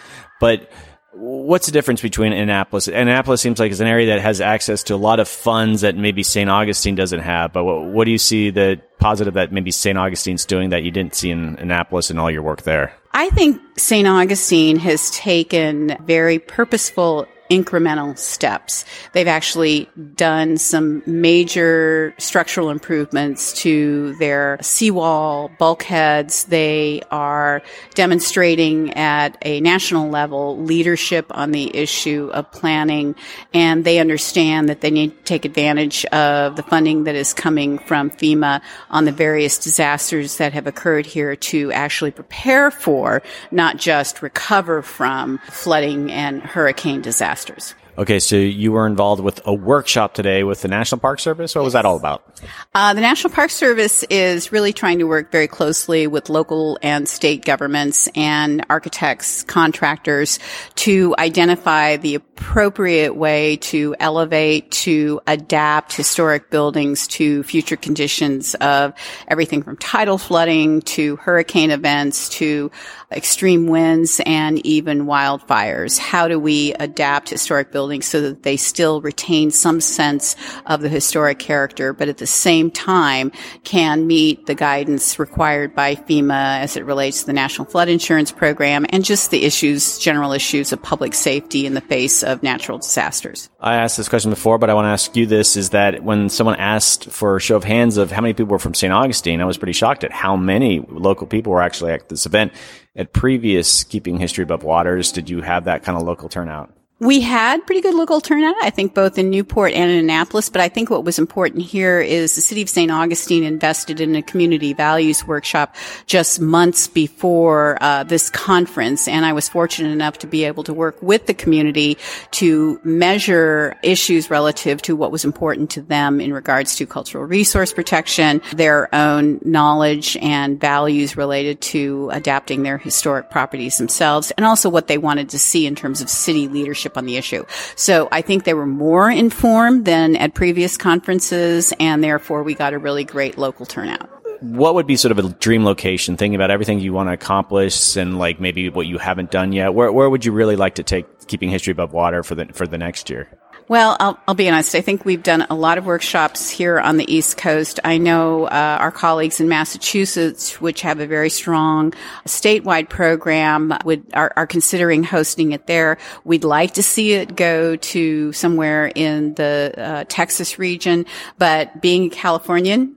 but what's the difference between Annapolis? Annapolis seems like it's an area that has access to a lot of funds that maybe St. Augustine doesn't have. But what, what do you see the positive that maybe St. Augustine's doing that you didn't see in Annapolis and all your work there? I think St. Augustine has taken very purposeful incremental steps. They've actually done some major structural improvements to their seawall bulkheads. They are demonstrating at a national level leadership on the issue of planning, and they understand that they need to take advantage of the funding that is coming from FEMA on the various disasters that have occurred here to actually prepare for, not just recover from flooding and hurricane disasters disasters. Okay, so you were involved with a workshop today with the National Park Service. What was that all about? Uh, the National Park Service is really trying to work very closely with local and state governments and architects, contractors to identify the appropriate way to elevate, to adapt historic buildings to future conditions of everything from tidal flooding to hurricane events to extreme winds and even wildfires. How do we adapt historic buildings so that they still retain some sense of the historic character, but at the same time can meet the guidance required by FEMA as it relates to the National Flood Insurance Program and just the issues, general issues of public safety in the face of natural disasters? I asked this question before, but I want to ask you this is that when someone asked for a show of hands of how many people were from St. Augustine, I was pretty shocked at how many local people were actually at this event at previous Keeping History Above Waters, did you have that kind of local turnout? We had pretty good local turnout, I think, both in Newport and in Annapolis. But I think what was important here is the city of St. Augustine invested in a community values workshop just months before uh, this conference, and I was fortunate enough to be able to work with the community to measure issues relative to what was important to them in regards to cultural resource protection, their own knowledge and values related to adapting their historic properties themselves, and also what they wanted to see in terms of city leadership leadership on the issue. So I think they were more informed than at previous conferences, and therefore we got a really great local turnout. What would be sort of a dream location thinking about everything you want to accomplish and like maybe what you haven't done yet? Where, where would you really like to take keeping history above water for the for the next year well, I'll, I'll, be honest. I think we've done a lot of workshops here on the East Coast. I know uh, our colleagues in Massachusetts, which have a very strong statewide program, would are, are, considering hosting it there. We'd like to see it go to somewhere in the uh, Texas region, but being a Californian,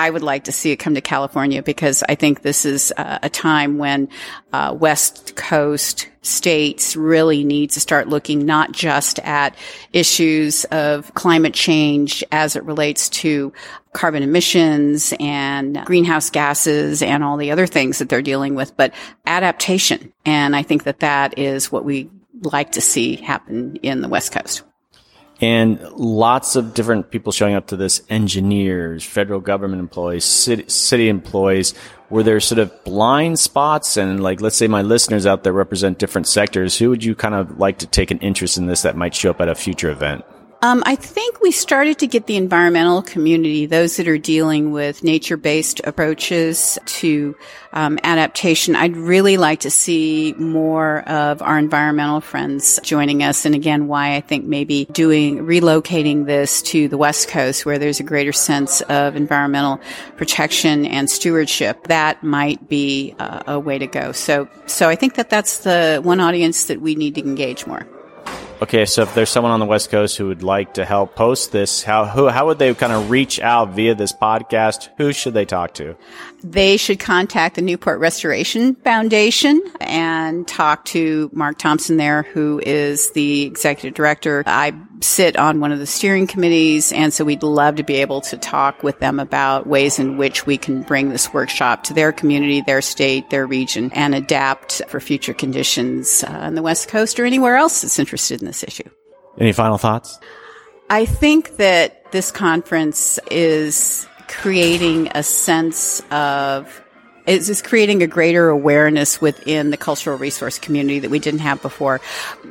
I would like to see it come to California because I think this is uh, a time when uh, West Coast states really need to start looking not just at issues of climate change as it relates to carbon emissions and greenhouse gases and all the other things that they're dealing with, but adaptation. And I think that that is what we like to see happen in the West Coast and lots of different people showing up to this engineers federal government employees city, city employees were there sort of blind spots and like let's say my listeners out there represent different sectors who would you kind of like to take an interest in this that might show up at a future event Um, I think we started to get the environmental community, those that are dealing with nature-based approaches to um, adaptation. I'd really like to see more of our environmental friends joining us. And again, why I think maybe doing relocating this to the West Coast, where there's a greater sense of environmental protection and stewardship, that might be uh, a way to go. So, so I think that that's the one audience that we need to engage more. Okay, so if there's someone on the West Coast who would like to help post this, how who, how would they kind of reach out via this podcast? Who should they talk to? They should contact the Newport Restoration Foundation and talk to Mark Thompson there, who is the executive director. I sit on one of the steering committees, and so we'd love to be able to talk with them about ways in which we can bring this workshop to their community, their state, their region, and adapt for future conditions uh, on the West Coast or anywhere else that's interested in this issue. Any final thoughts? I think that this conference is creating a sense of it's just creating a greater awareness within the cultural resource community that we didn't have before.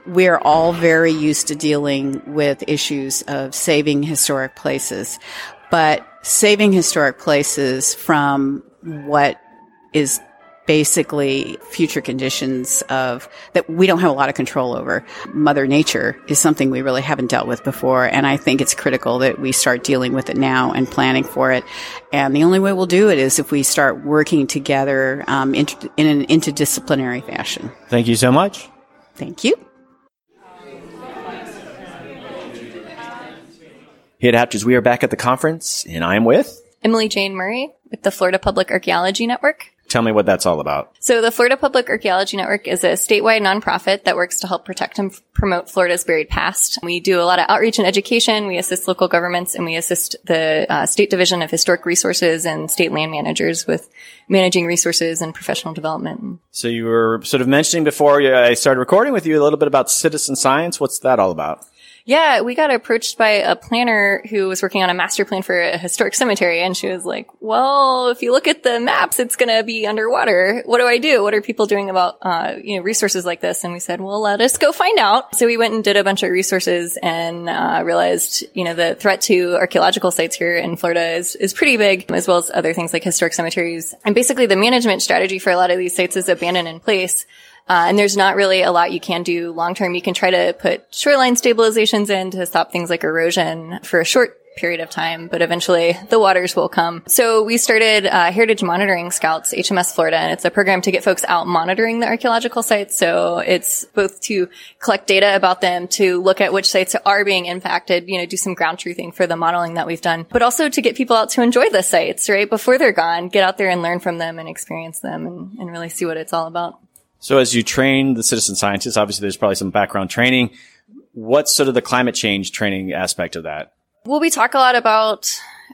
We're all very used to dealing with issues of saving historic places, but saving historic places from what is basically future conditions of that we don't have a lot of control over. Mother Nature is something we really haven't dealt with before. And I think it's critical that we start dealing with it now and planning for it. And the only way we'll do it is if we start working together um, in, in an interdisciplinary fashion. Thank you so much. Thank you. Hey, Adapters, we are back at the conference, and I am with Emily Jane Murray with the Florida Public Archaeology Network. Tell me what that's all about. So the Florida Public Archaeology Network is a statewide nonprofit that works to help protect and promote Florida's buried past. We do a lot of outreach and education. We assist local governments and we assist the uh, State Division of Historic Resources and state land managers with managing resources and professional development. So you were sort of mentioning before I started recording with you a little bit about citizen science. What's that all about? Yeah, we got approached by a planner who was working on a master plan for a historic cemetery. And she was like, well, if you look at the maps, it's going to be underwater. What do I do? What are people doing about, uh, you know, resources like this? And we said, well, let us go find out. So we went and did a bunch of resources and, uh, realized, you know, the threat to archaeological sites here in Florida is, is pretty big, as well as other things like historic cemeteries. And basically the management strategy for a lot of these sites is abandon in place. Uh, and there's not really a lot you can do long term. You can try to put shoreline stabilizations in to stop things like erosion for a short period of time, but eventually the waters will come. So we started uh, Heritage Monitoring Scouts, HMS Florida, and it's a program to get folks out monitoring the archaeological sites. So it's both to collect data about them, to look at which sites are being impacted, you know, do some ground truthing for the modeling that we've done, but also to get people out to enjoy the sites, right? Before they're gone, get out there and learn from them and experience them and, and really see what it's all about. So as you train the citizen scientists, obviously there's probably some background training. What's sort of the climate change training aspect of that? Well, we talk a lot about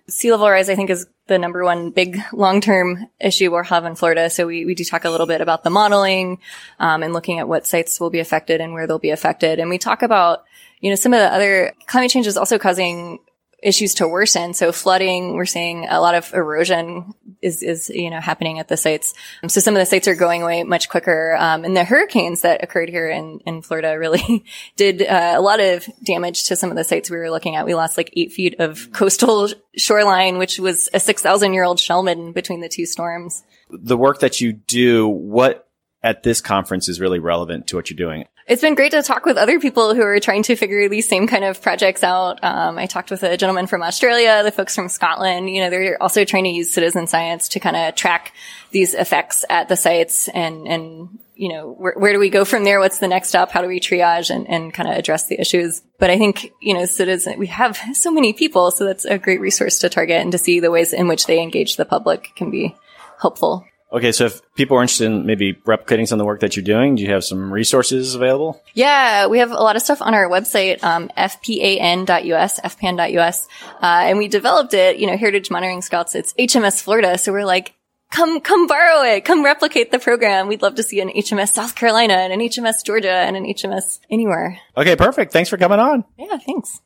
sea level rise, I think is the number one big long-term issue we'll have in Florida. So we, we do talk a little bit about the modeling, um, and looking at what sites will be affected and where they'll be affected. And we talk about, you know, some of the other climate change is also causing issues to worsen. So flooding, we're seeing a lot of erosion is, is, you know, happening at the sites. So some of the sites are going away much quicker. Um, and the hurricanes that occurred here in, in Florida <laughs> really did uh, a lot of damage to some of the sites we were looking at. We lost like eight feet of coastal shoreline, which was a 6,000 year old shell midden between the two storms. The work that you do, what at this conference is really relevant to what you're doing? It's been great to talk with other people who are trying to figure these same kind of projects out. Um, I talked with a gentleman from Australia, the folks from Scotland. You know, they're also trying to use citizen science to kind of track these effects at the sites and, and, you know, where, where do we go from there? What's the next step? How do we triage and, and kind of address the issues? But I think, you know, citizen, we have so many people. So that's a great resource to target and to see the ways in which they engage the public can be helpful. Okay, so if people are interested in maybe replicating some of the work that you're doing, do you have some resources available? Yeah, we have a lot of stuff on our website, um, fpan.us, fpan.us, uh, and we developed it, you know, Heritage Monitoring Scouts, it's HMS Florida, so we're like, come, come borrow it, come replicate the program. We'd love to see an HMS South Carolina and an HMS Georgia and an HMS anywhere. Okay, perfect. Thanks for coming on. Yeah, thanks.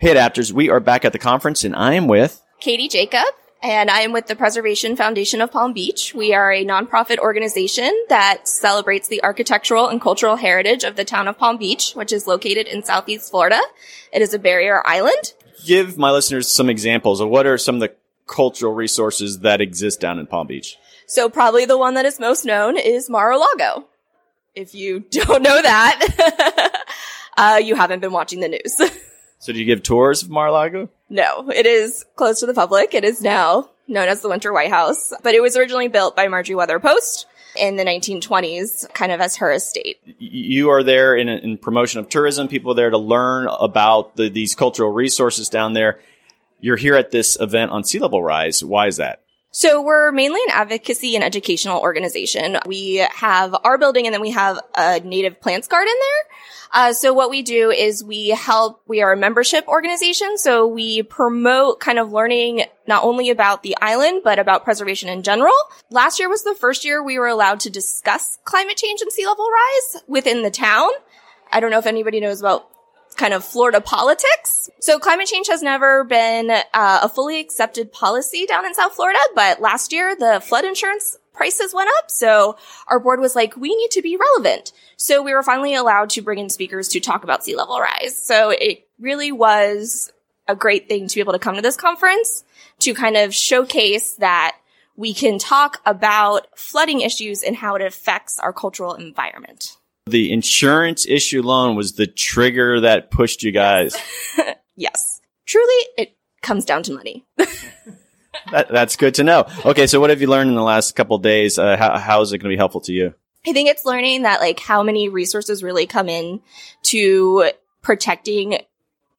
Hey, adapters, we are back at the conference, and I am with Katie Jacob and I am with the Preservation Foundation of Palm Beach. We are a nonprofit organization that celebrates the architectural and cultural heritage of the town of Palm Beach, which is located in Southeast Florida. It is a barrier island. Give my listeners some examples of what are some of the cultural resources that exist down in Palm Beach. So probably the one that is most known is Mar-a-Lago. If you <laughs> don't know that, <laughs> uh, you haven't been watching the news. <laughs> So do you give tours of Mar-a-Lago? no, it is closed to the public. It is now known as the Winter White House, but it was originally built by Marjorie Weather Post in the 1920s, kind of as her estate. You are there in, in promotion of tourism. People are there to learn about the, these cultural resources down there. You're here at this event on sea level rise. Why is that? So we're mainly an advocacy and educational organization. We have our building and then we have a native plants garden there. Uh, so what we do is we help, we are a membership organization. So we promote kind of learning not only about the island, but about preservation in general. Last year was the first year we were allowed to discuss climate change and sea level rise within the town. I don't know if anybody knows about kind of Florida politics. So climate change has never been uh, a fully accepted policy down in South Florida, but last year the flood insurance prices went up. So our board was like, we need to be relevant. So we were finally allowed to bring in speakers to talk about sea level rise. So it really was a great thing to be able to come to this conference to kind of showcase that we can talk about flooding issues and how it affects our cultural environment. The insurance issue loan was the trigger that pushed you guys. <laughs> Yes. Truly, it comes down to money. <laughs> that, that's good to know. Okay, so what have you learned in the last couple of days? Uh, how, how is it going to be helpful to you? I think it's learning that like how many resources really come in to protecting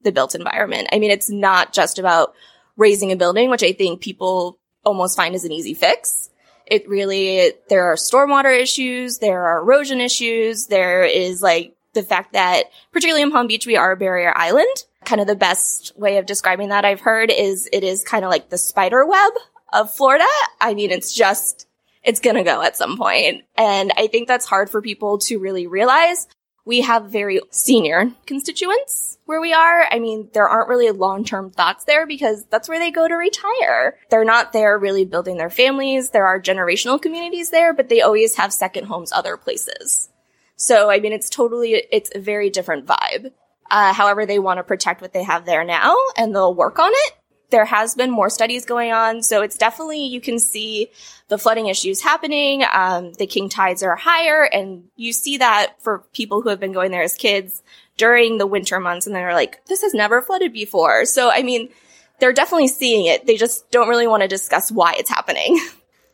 the built environment. I mean, it's not just about raising a building, which I think people almost find as an easy fix. It really, there are stormwater issues, there are erosion issues, there is like the fact that, particularly in Palm Beach, we are a barrier island. Kind of the best way of describing that I've heard is it is kind of like the spider web of Florida. I mean, it's just, it's gonna go at some point. And I think that's hard for people to really realize. We have very senior constituents where we are. I mean, there aren't really long-term thoughts there because that's where they go to retire. They're not there really building their families. There are generational communities there, but they always have second homes other places. So, I mean, it's totally, it's a very different vibe. Uh, however, they want to protect what they have there now and they'll work on it. There has been more studies going on. So it's definitely, you can see the flooding issues happening. Um, the king tides are higher and you see that for people who have been going there as kids during the winter months and they're like, this has never flooded before. So, I mean, they're definitely seeing it. They just don't really want to discuss why it's happening. <laughs>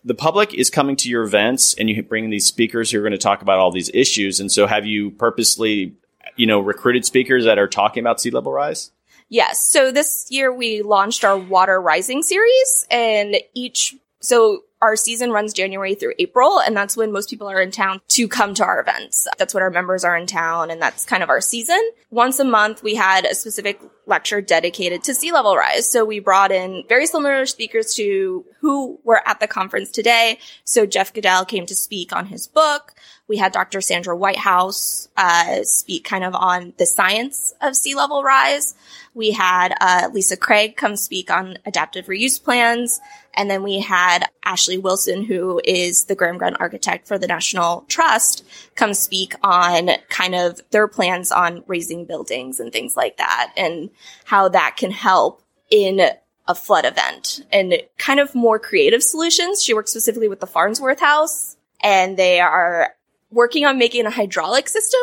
The public is coming to your events and you bring these speakers who are going to talk about all these issues. And so have you purposely, you know, recruited speakers that are talking about sea level rise? Yes. So this year we launched our water rising series and each, so our season runs January through April and that's when most people are in town to come to our events. That's when our members are in town and that's kind of our season. Once a month we had a specific lecture dedicated to sea level rise. So we brought in very similar speakers to who were at the conference today. So Jeff Goodell came to speak on his book. We had Dr. Sandra Whitehouse uh, speak kind of on the science of sea level rise. We had uh, Lisa Craig come speak on adaptive reuse plans. And then we had Ashley Wilson, who is the Graham Gund architect for the National Trust, come speak on kind of their plans on raising buildings and things like that and how that can help in a flood event and kind of more creative solutions. She works specifically with the Farnsworth House and they are working on making a hydraulic system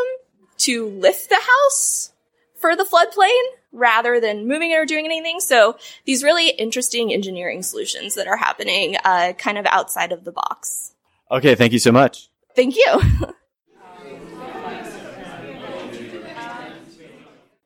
to lift the house for the floodplain rather than moving it or doing anything. So these really interesting engineering solutions that are happening uh, kind of outside of the box. Okay, thank you so much. Thank you. <laughs>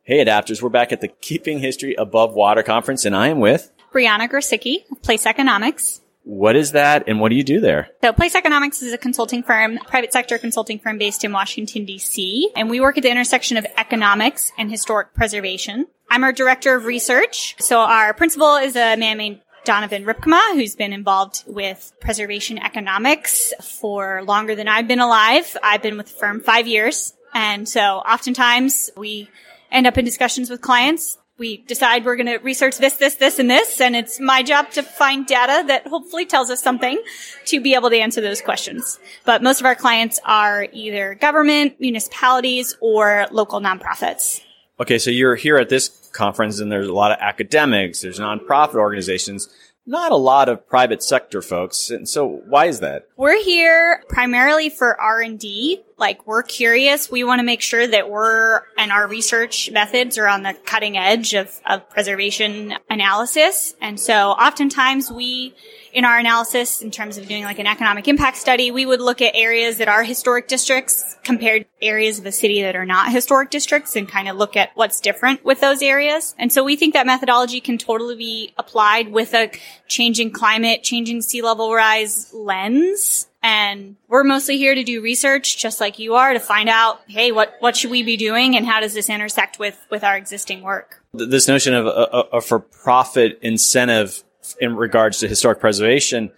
Hey, adapters, we're back at the Keeping History Above Water Conference, and I am with. Brianna Grosicki of Place Economics. What is that, and what do you do there? So Place Economics is a consulting firm, private sector consulting firm based in Washington, D.C., and we work at the intersection of economics and historic preservation. I'm our director of research. So our principal is a man named Donovan Rypkema, who's been involved with preservation economics for longer than I've been alive. I've been with the firm five years. And so oftentimes we end up in discussions with clients we decide we're going to research this, this, this, and this, and it's my job to find data that hopefully tells us something to be able to answer those questions. But most of our clients are either government, municipalities, or local nonprofits. Okay, so you're here at this conference and there's a lot of academics, there's nonprofit organizations, not a lot of private sector folks. And so why is that? We're here primarily for R&D. Like we're curious. We want to make sure that we're and our research methods are on the cutting edge of, of preservation analysis. And so oftentimes we in our analysis in terms of doing like an economic impact study, we would look at areas that are historic districts compared to areas of a city that are not historic districts and kind of look at what's different with those areas. And so we think that methodology can totally be applied with a changing climate, changing sea level rise lens. And we're mostly here to do research, just like you are, to find out, hey, what, what should we be doing and how does this intersect with, with our existing work? This notion of a, a for-profit incentive in regards to historic preservation,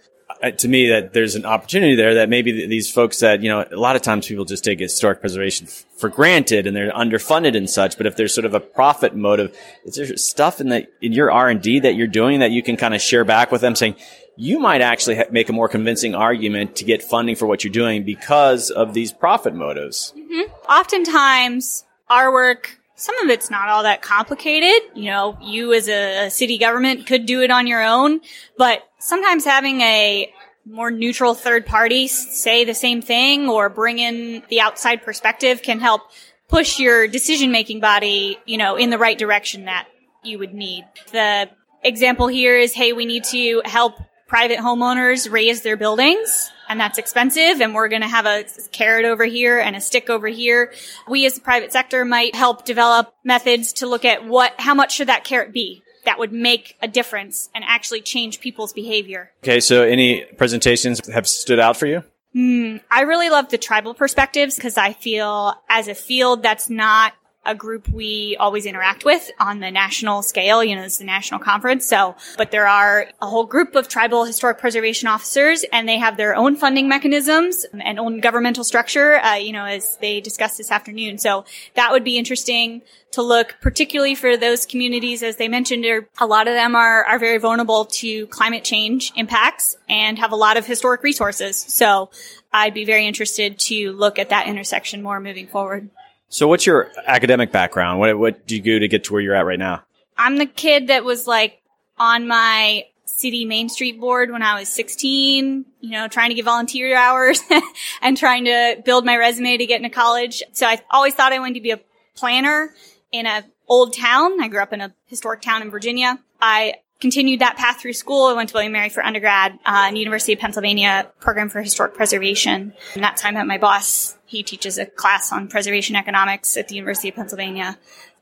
to me, that there's an opportunity there that maybe these folks that, you know, a lot of times people just take historic preservation for granted and they're underfunded and such. But if there's sort of a profit motive, is there stuff in the, in your R&D that you're doing that you can kind of share back with them saying, you might actually ha- make a more convincing argument to get funding for what you're doing because of these profit motives. Mm-hmm. Oftentimes, our work some of it's not all that complicated. You know, you as a city government could do it on your own, but sometimes having a more neutral third party say the same thing or bring in the outside perspective can help push your decision making body, you know, in the right direction that you would need. The example here is, hey, we need to help private homeowners raise their buildings and that's expensive and we're going to have a carrot over here and a stick over here. We as the private sector might help develop methods to look at what, how much should that carrot be? That would make a difference and actually change people's behavior. Okay. So any presentations have stood out for you? Mm, I really love the tribal perspectives because I feel as a field that's not a group we always interact with on the national scale. You know, it's the national conference. So, but there are a whole group of tribal historic preservation officers and they have their own funding mechanisms and own governmental structure, uh, you know, as they discussed this afternoon. So that would be interesting to look particularly for those communities, as they mentioned, a lot of them are, are very vulnerable to climate change impacts and have a lot of historic resources. So I'd be very interested to look at that intersection more moving forward. So what's your academic background? What, what do you do to get to where you're at right now? I'm the kid that was like on my city Main Street board when I was 16, you know, trying to get volunteer hours <laughs> and trying to build my resume to get into college. So I always thought I wanted to be a planner in a old town. I grew up in a historic town in Virginia. I continued that path through school. I went to William Mary for undergrad uh, in University of Pennsylvania program for historic preservation. And that time met my boss. He teaches a class on preservation economics at the University of Pennsylvania.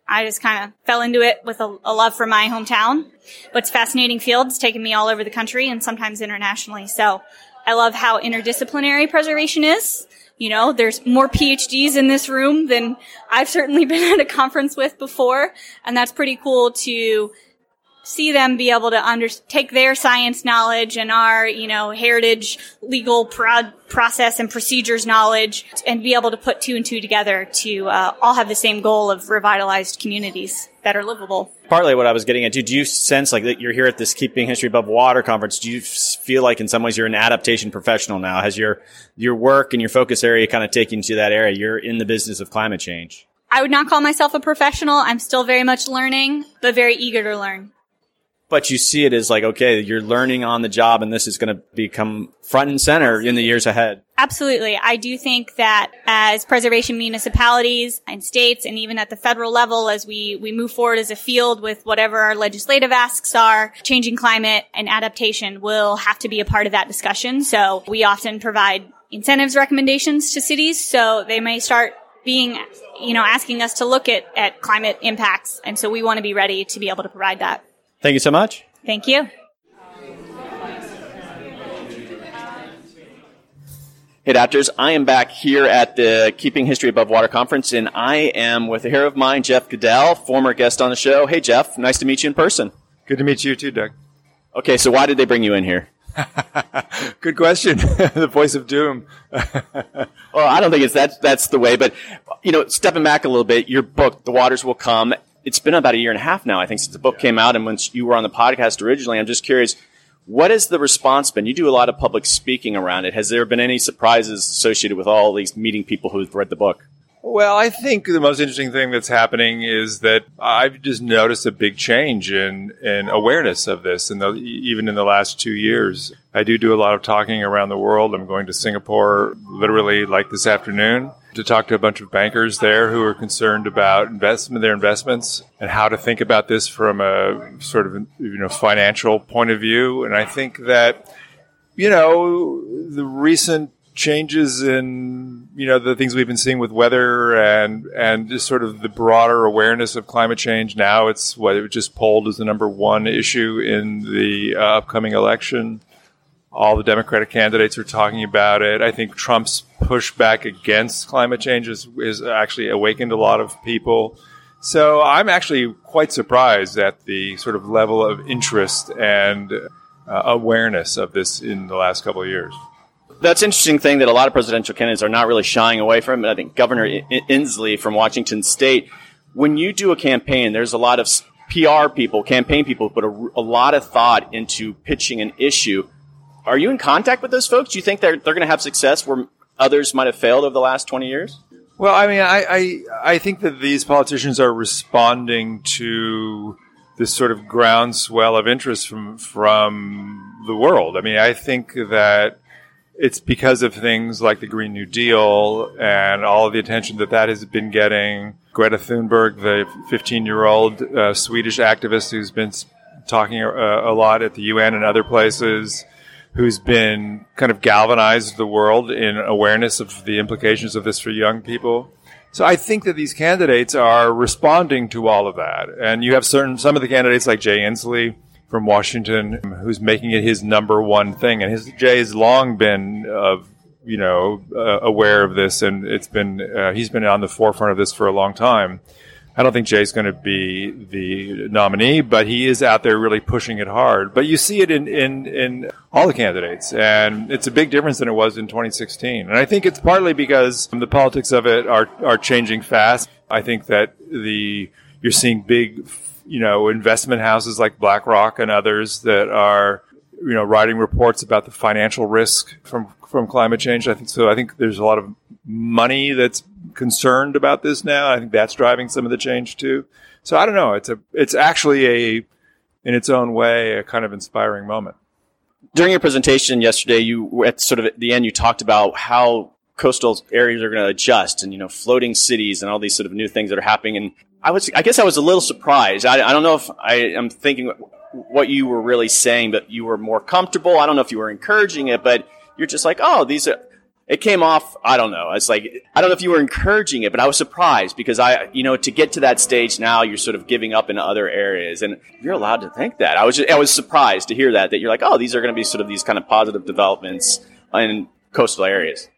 I just kind of fell into it with a, a, love for my hometown. But it's fascinating field. It's taken me all over the country and sometimes internationally. So I love how interdisciplinary preservation is. You know, there's more PhDs in this room than I've certainly <laughs> been at a conference with before. And that's pretty cool to see them be able to under, take their science knowledge and our, you know, heritage legal pro- process and procedures knowledge and be able to put two and two together to uh, all have the same goal of revitalized communities that are livable. Partly what I was getting at, do you sense like that you're here at this Keeping History Above Water conference? Do you feel like in some ways you're an adaptation professional now? Has your, your work and your focus area kind of taken to that area? You're in the business of climate change. I would not call myself a professional. I'm still very much learning, but very eager to learn but you see it as like, okay, you're learning on the job and this is going to become front and center in the years ahead. Absolutely. I do think that as preservation municipalities and states and even at the federal level, as we, we move forward as a field with whatever our legislative asks are, changing climate and adaptation will have to be a part of that discussion. So we often provide incentives recommendations to cities. So they may start being, you know, asking us to look at, at climate impacts. And so we want to be ready to be able to provide that. Thank you so much. Thank you. Hey, adapters. I am back here at the Keeping History Above Water conference, and I am with a hero of mine, Jeff Goodell, former guest on the show. Hey, Jeff. Nice to meet you in person. Good to meet you too, Doug. Okay, so why did they bring you in here? <laughs> Good question. <laughs> the voice of doom. <laughs> well, I don't think it's that. That's the way. But you know, stepping back a little bit, your book, "The Waters Will Come," it's been about a year and a half now, I think, since the book came out. And once you were on the podcast originally, I'm just curious, what has the response been? You do a lot of public speaking around it. Has there been any surprises associated with all these meeting people who've read the book? Well, I think the most interesting thing that's happening is that I've just noticed a big change in, in awareness of this, and even in the last two years. I do do a lot of talking around the world. I'm going to Singapore literally like this afternoon to talk to a bunch of bankers there who are concerned about investment, their investments, and how to think about this from a sort of you know financial point of view. And I think that you know the recent changes in you know the things we've been seeing with weather and and just sort of the broader awareness of climate change. Now it's what it just polled as the number one issue in the uh, upcoming election. All the Democratic candidates are talking about it. I think Trump's pushback against climate change is, is actually awakened a lot of people. So I'm actually quite surprised at the sort of level of interest and uh, awareness of this in the last couple of years that's an interesting thing that a lot of presidential candidates are not really shying away from. I think Governor Inslee from Washington State, when you do a campaign, there's a lot of PR people, campaign people, put a, a lot of thought into pitching an issue. Are you in contact with those folks? Do you think they're they're going to have success where others might have failed over the last twenty years? Well, I mean, I, I I think that these politicians are responding to this sort of groundswell of interest from from the world. I mean, I think that it's because of things like the Green New Deal and all the attention that that has been getting. Greta Thunberg, the 15 year old uh, Swedish activist who's been talking a, uh, a, lot at the UN and other places, who's been kind of galvanized the world in awareness of the implications of this for young people. So I think that these candidates are responding to all of that. And you have certain, some of the candidates like Jay Inslee, from Washington who's making it his number one thing. And his Jay has long been uh, you know uh, aware of this, and it's been uh, he's been on the forefront of this for a long time. I don't think Jay's going to be the nominee, but he is out there really pushing it hard. But you see it in, in, in all the candidates, and it's a big difference than it was in 2016. And I think it's partly because the politics of it are, are changing fast. I think that the, you're seeing big you know, investment houses like BlackRock and others that are, you know, writing reports about the financial risk from from climate change. I think so. I think there's a lot of money that's concerned about this now. I think that's driving some of the change too. So I don't know. It's a it's actually a in its own way a kind of inspiring moment. During your presentation yesterday, you at sort of at the end you talked about how coastal areas are going to adjust and you know floating cities and all these sort of new things that are happening and I was, I guess I was a little surprised. I, I don't know if I am thinking what you were really saying, but you were more comfortable. I don't know if you were encouraging it, but you're just like, oh, these are, it came off, I don't know. It's like, I don't know if you were encouraging it, but I was surprised because I, you know, to get to that stage now, you're sort of giving up in other areas and you're allowed to think that. I was, just, I was surprised to hear that, that you're like, oh, these are going to be sort of these kind of positive developments in coastal areas.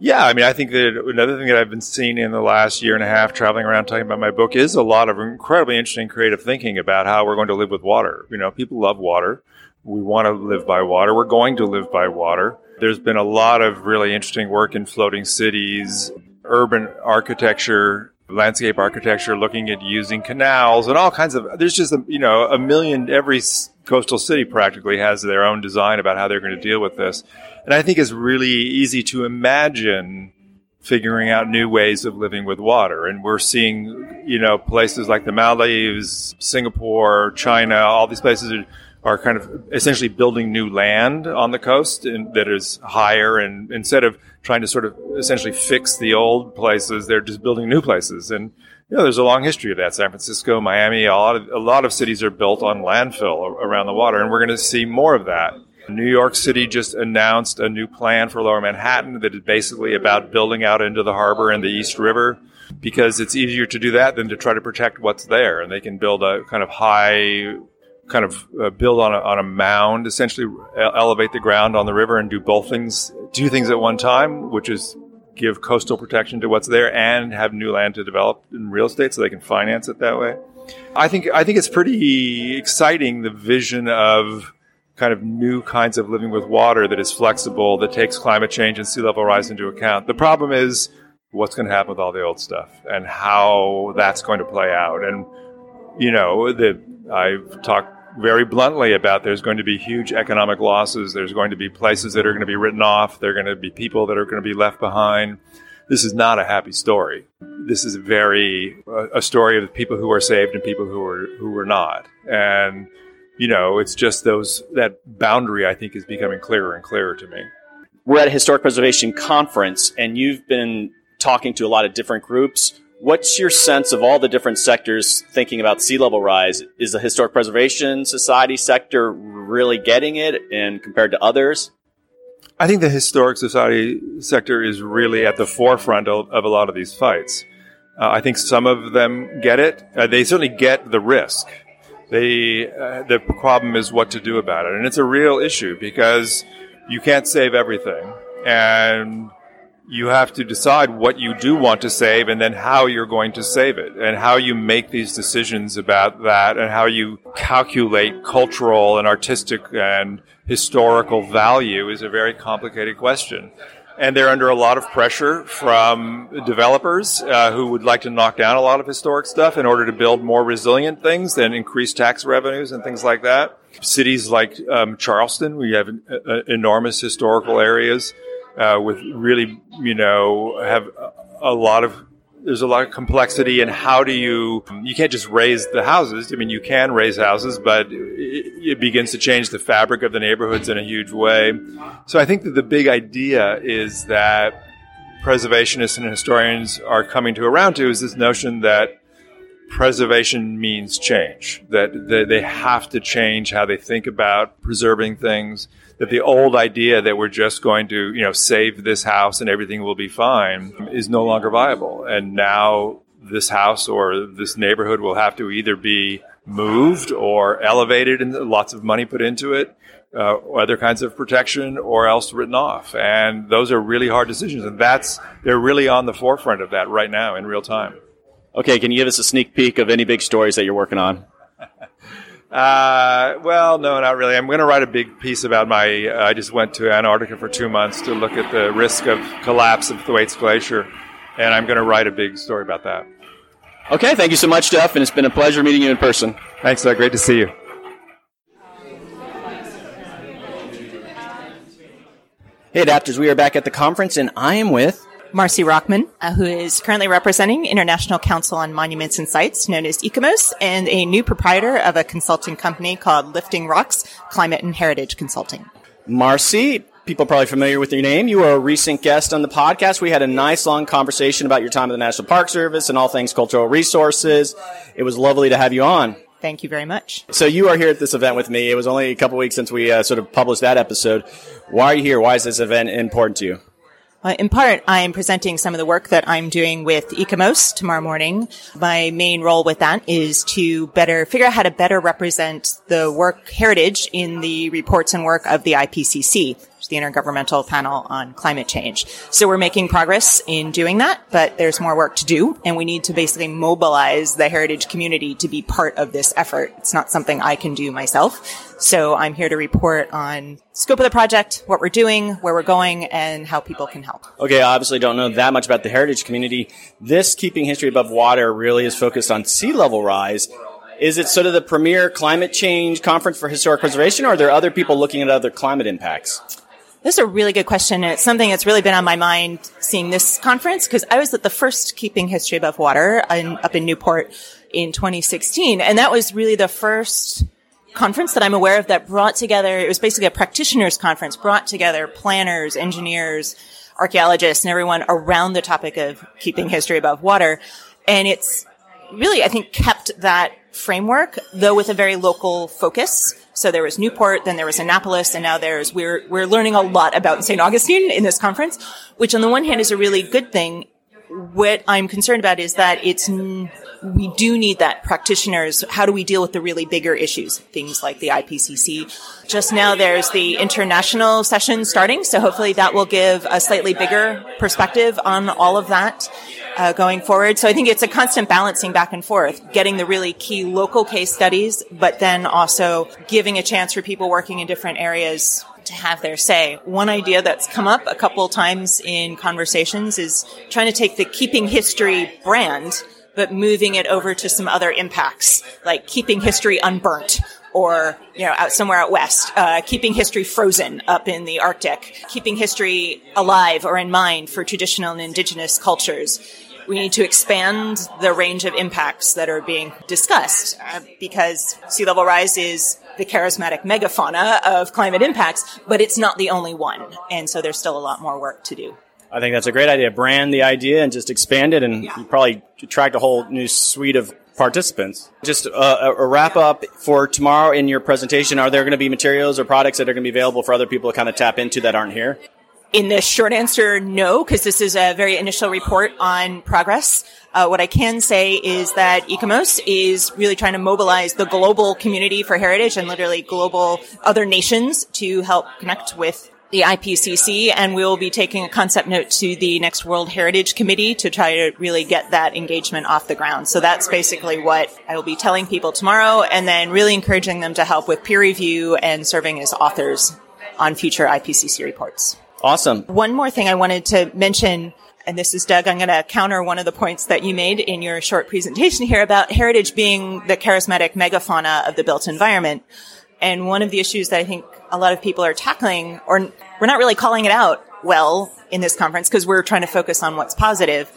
Yeah, I mean, I think that another thing that I've been seeing in the last year and a half traveling around talking about my book is a lot of incredibly interesting creative thinking about how we're going to live with water. You know, people love water. We want to live by water. We're going to live by water. There's been a lot of really interesting work in floating cities, urban architecture, landscape architecture, looking at using canals and all kinds of, there's just, a, you know, a million, every coastal city practically has their own design about how they're going to deal with this. And I think it's really easy to imagine figuring out new ways of living with water. And we're seeing, you know, places like the Maldives, Singapore, China, all these places are, are kind of essentially building new land on the coast and that is higher. And instead of trying to sort of essentially fix the old places, they're just building new places. And, you know, there's a long history of that. San Francisco, Miami, a lot of, a lot of cities are built on landfill around the water. And we're going to see more of that. New York City just announced a new plan for Lower Manhattan that is basically about building out into the harbor and the East River because it's easier to do that than to try to protect what's there. And they can build a kind of high, kind of uh, build on a, on a mound, essentially elevate the ground on the river and do both things, do things at one time, which is give coastal protection to what's there and have new land to develop in real estate so they can finance it that way. I think I think it's pretty exciting the vision of kind of new kinds of living with water that is flexible, that takes climate change and sea level rise into account. The problem is what's going to happen with all the old stuff and how that's going to play out. And you know, the, I've talked very bluntly about there's going to be huge economic losses. There's going to be places that are going to be written off. There are going to be people that are going to be left behind. This is not a happy story. This is very a story of people who are saved and people who are who are not. And you know, it's just those that boundary I think is becoming clearer and clearer to me. We're at a historic preservation conference, and you've been talking to a lot of different groups. What's your sense of all the different sectors thinking about sea level rise? Is the Historic Preservation Society sector really getting it and compared to others? I think the Historic Society sector is really at the forefront of, of a lot of these fights. Uh, I think some of them get it. Uh, they certainly get the risk. They, uh, the problem is what to do about it. And it's a real issue because you can't save everything. And you have to decide what you do want to save and then how you're going to save it and how you make these decisions about that and how you calculate cultural and artistic and historical value is a very complicated question. And they're under a lot of pressure from developers uh, who would like to knock down a lot of historic stuff in order to build more resilient things and increase tax revenues and things like that. Cities like um, Charleston, we have uh, enormous historical areas uh, with really, you know, have a lot of there's a lot of complexity in how do you you can't just raise the houses. I mean, you can raise houses, but it, it begins to change the fabric of the neighborhoods in a huge way. So I think that the big idea is that preservationists and historians are coming to around to is this notion that preservation means change, that, they have to change how they think about preserving things, that the old idea that we're just going to, you know, save this house and everything will be fine is no longer viable. And now this house or this neighborhood will have to either be moved or elevated and lots of money put into it, uh, other kinds of protection or else written off. And those are really hard decisions. And that's, they're really on the forefront of that right now in real time. Okay, can you give us a sneak peek of any big stories that you're working on? <laughs> Uh, well, no, not really. I'm going to write a big piece about my. Uh, I just went to Antarctica for two months to look at the risk of collapse of Thwaites Glacier, and I'm going to write a big story about that. Okay, thank you so much, Jeff, and it's been a pleasure meeting you in person. Thanks, Doug. Great to see you. Hey, adapters, we are back at the conference, and I am with Marcy Rockman, uh, who is currently representing International Council on Monuments and Sites, known as ICOMOS, and a new proprietor of a consulting company called Lifting Rocks Climate and Heritage Consulting. Marcy, people are probably familiar with your name. You were a recent guest on the podcast. We had a nice long conversation about your time at the National Park Service and all things cultural resources. It was lovely to have you on. Thank you very much. So you are here at this event with me. It was only a couple weeks since we uh, sort of published that episode. Why are you here? Why is this event important to you? Uh, in part, I am presenting some of the work that I'm doing with ICOMOS tomorrow morning. My main role with that is to better figure out how to better represent the work heritage in the reports and work of the IPCC, the Intergovernmental Panel on Climate Change. So we're making progress in doing that, but there's more work to do, and we need to basically mobilize the heritage community to be part of this effort. It's not something I can do myself. So I'm here to report on scope of the project, what we're doing, where we're going, and how people can help. Okay, I obviously don't know that much about the heritage community. This Keeping History Above Water really is focused on sea level rise. Is it sort of the premier climate change conference for historic preservation, or are there other people looking at other climate impacts? This is a really good question, it's something that's really been on my mind seeing this conference because I was at the first Keeping History Above Water in, up in Newport in 2016, and that was really the first conference that I'm aware of that brought together, it was basically a practitioners conference, brought together planners, engineers, archaeologists, and everyone around the topic of keeping history above water. And it's really, I think, kept that framework, though with a very local focus. So there was Newport, then there was Annapolis, and now there's, we're, we're learning a lot about St. Augustine in this conference, which on the one hand is a really good thing. What I'm concerned about is that it's, we do need that practitioners. How do we deal with the really bigger issues? Things like the IPCC. Just now there's the international session starting. So hopefully that will give a slightly bigger perspective on all of that. Uh, going forward. So I think it's a constant balancing back and forth, getting the really key local case studies, but then also giving a chance for people working in different areas to have their say. One idea that's come up a couple of times in conversations is trying to take the keeping history brand but moving it over to some other impacts, like keeping history unburnt or you know out somewhere out west, uh, keeping history frozen up in the Arctic, keeping history alive or in mind for traditional and indigenous cultures. We need to expand the range of impacts that are being discussed uh, because sea level rise is the charismatic megafauna of climate impacts, but it's not the only one. And so there's still a lot more work to do. I think that's a great idea. Brand the idea and just expand it, and you probably attract a whole new suite of participants. Just uh, a wrap up for tomorrow in your presentation. Are there going to be materials or products that are going to be available for other people to kind of tap into that aren't here? In the short answer, no, because this is a very initial report on progress. Uh, what I can say is that ICOMOS is really trying to mobilize the global community for heritage and literally global other nations to help connect with the IPCC, and we will be taking a concept note to the next World Heritage Committee to try to really get that engagement off the ground. So that's basically what I will be telling people tomorrow, and then really encouraging them to help with peer review and serving as authors on future IPCC reports. Awesome. One more thing I wanted to mention and this is Doug, I'm going to counter one of the points that you made in your short presentation here about heritage being the charismatic megafauna of the built environment. And one of the issues that I think a lot of people are tackling, or we're not really calling it out well in this conference because we're trying to focus on what's positive,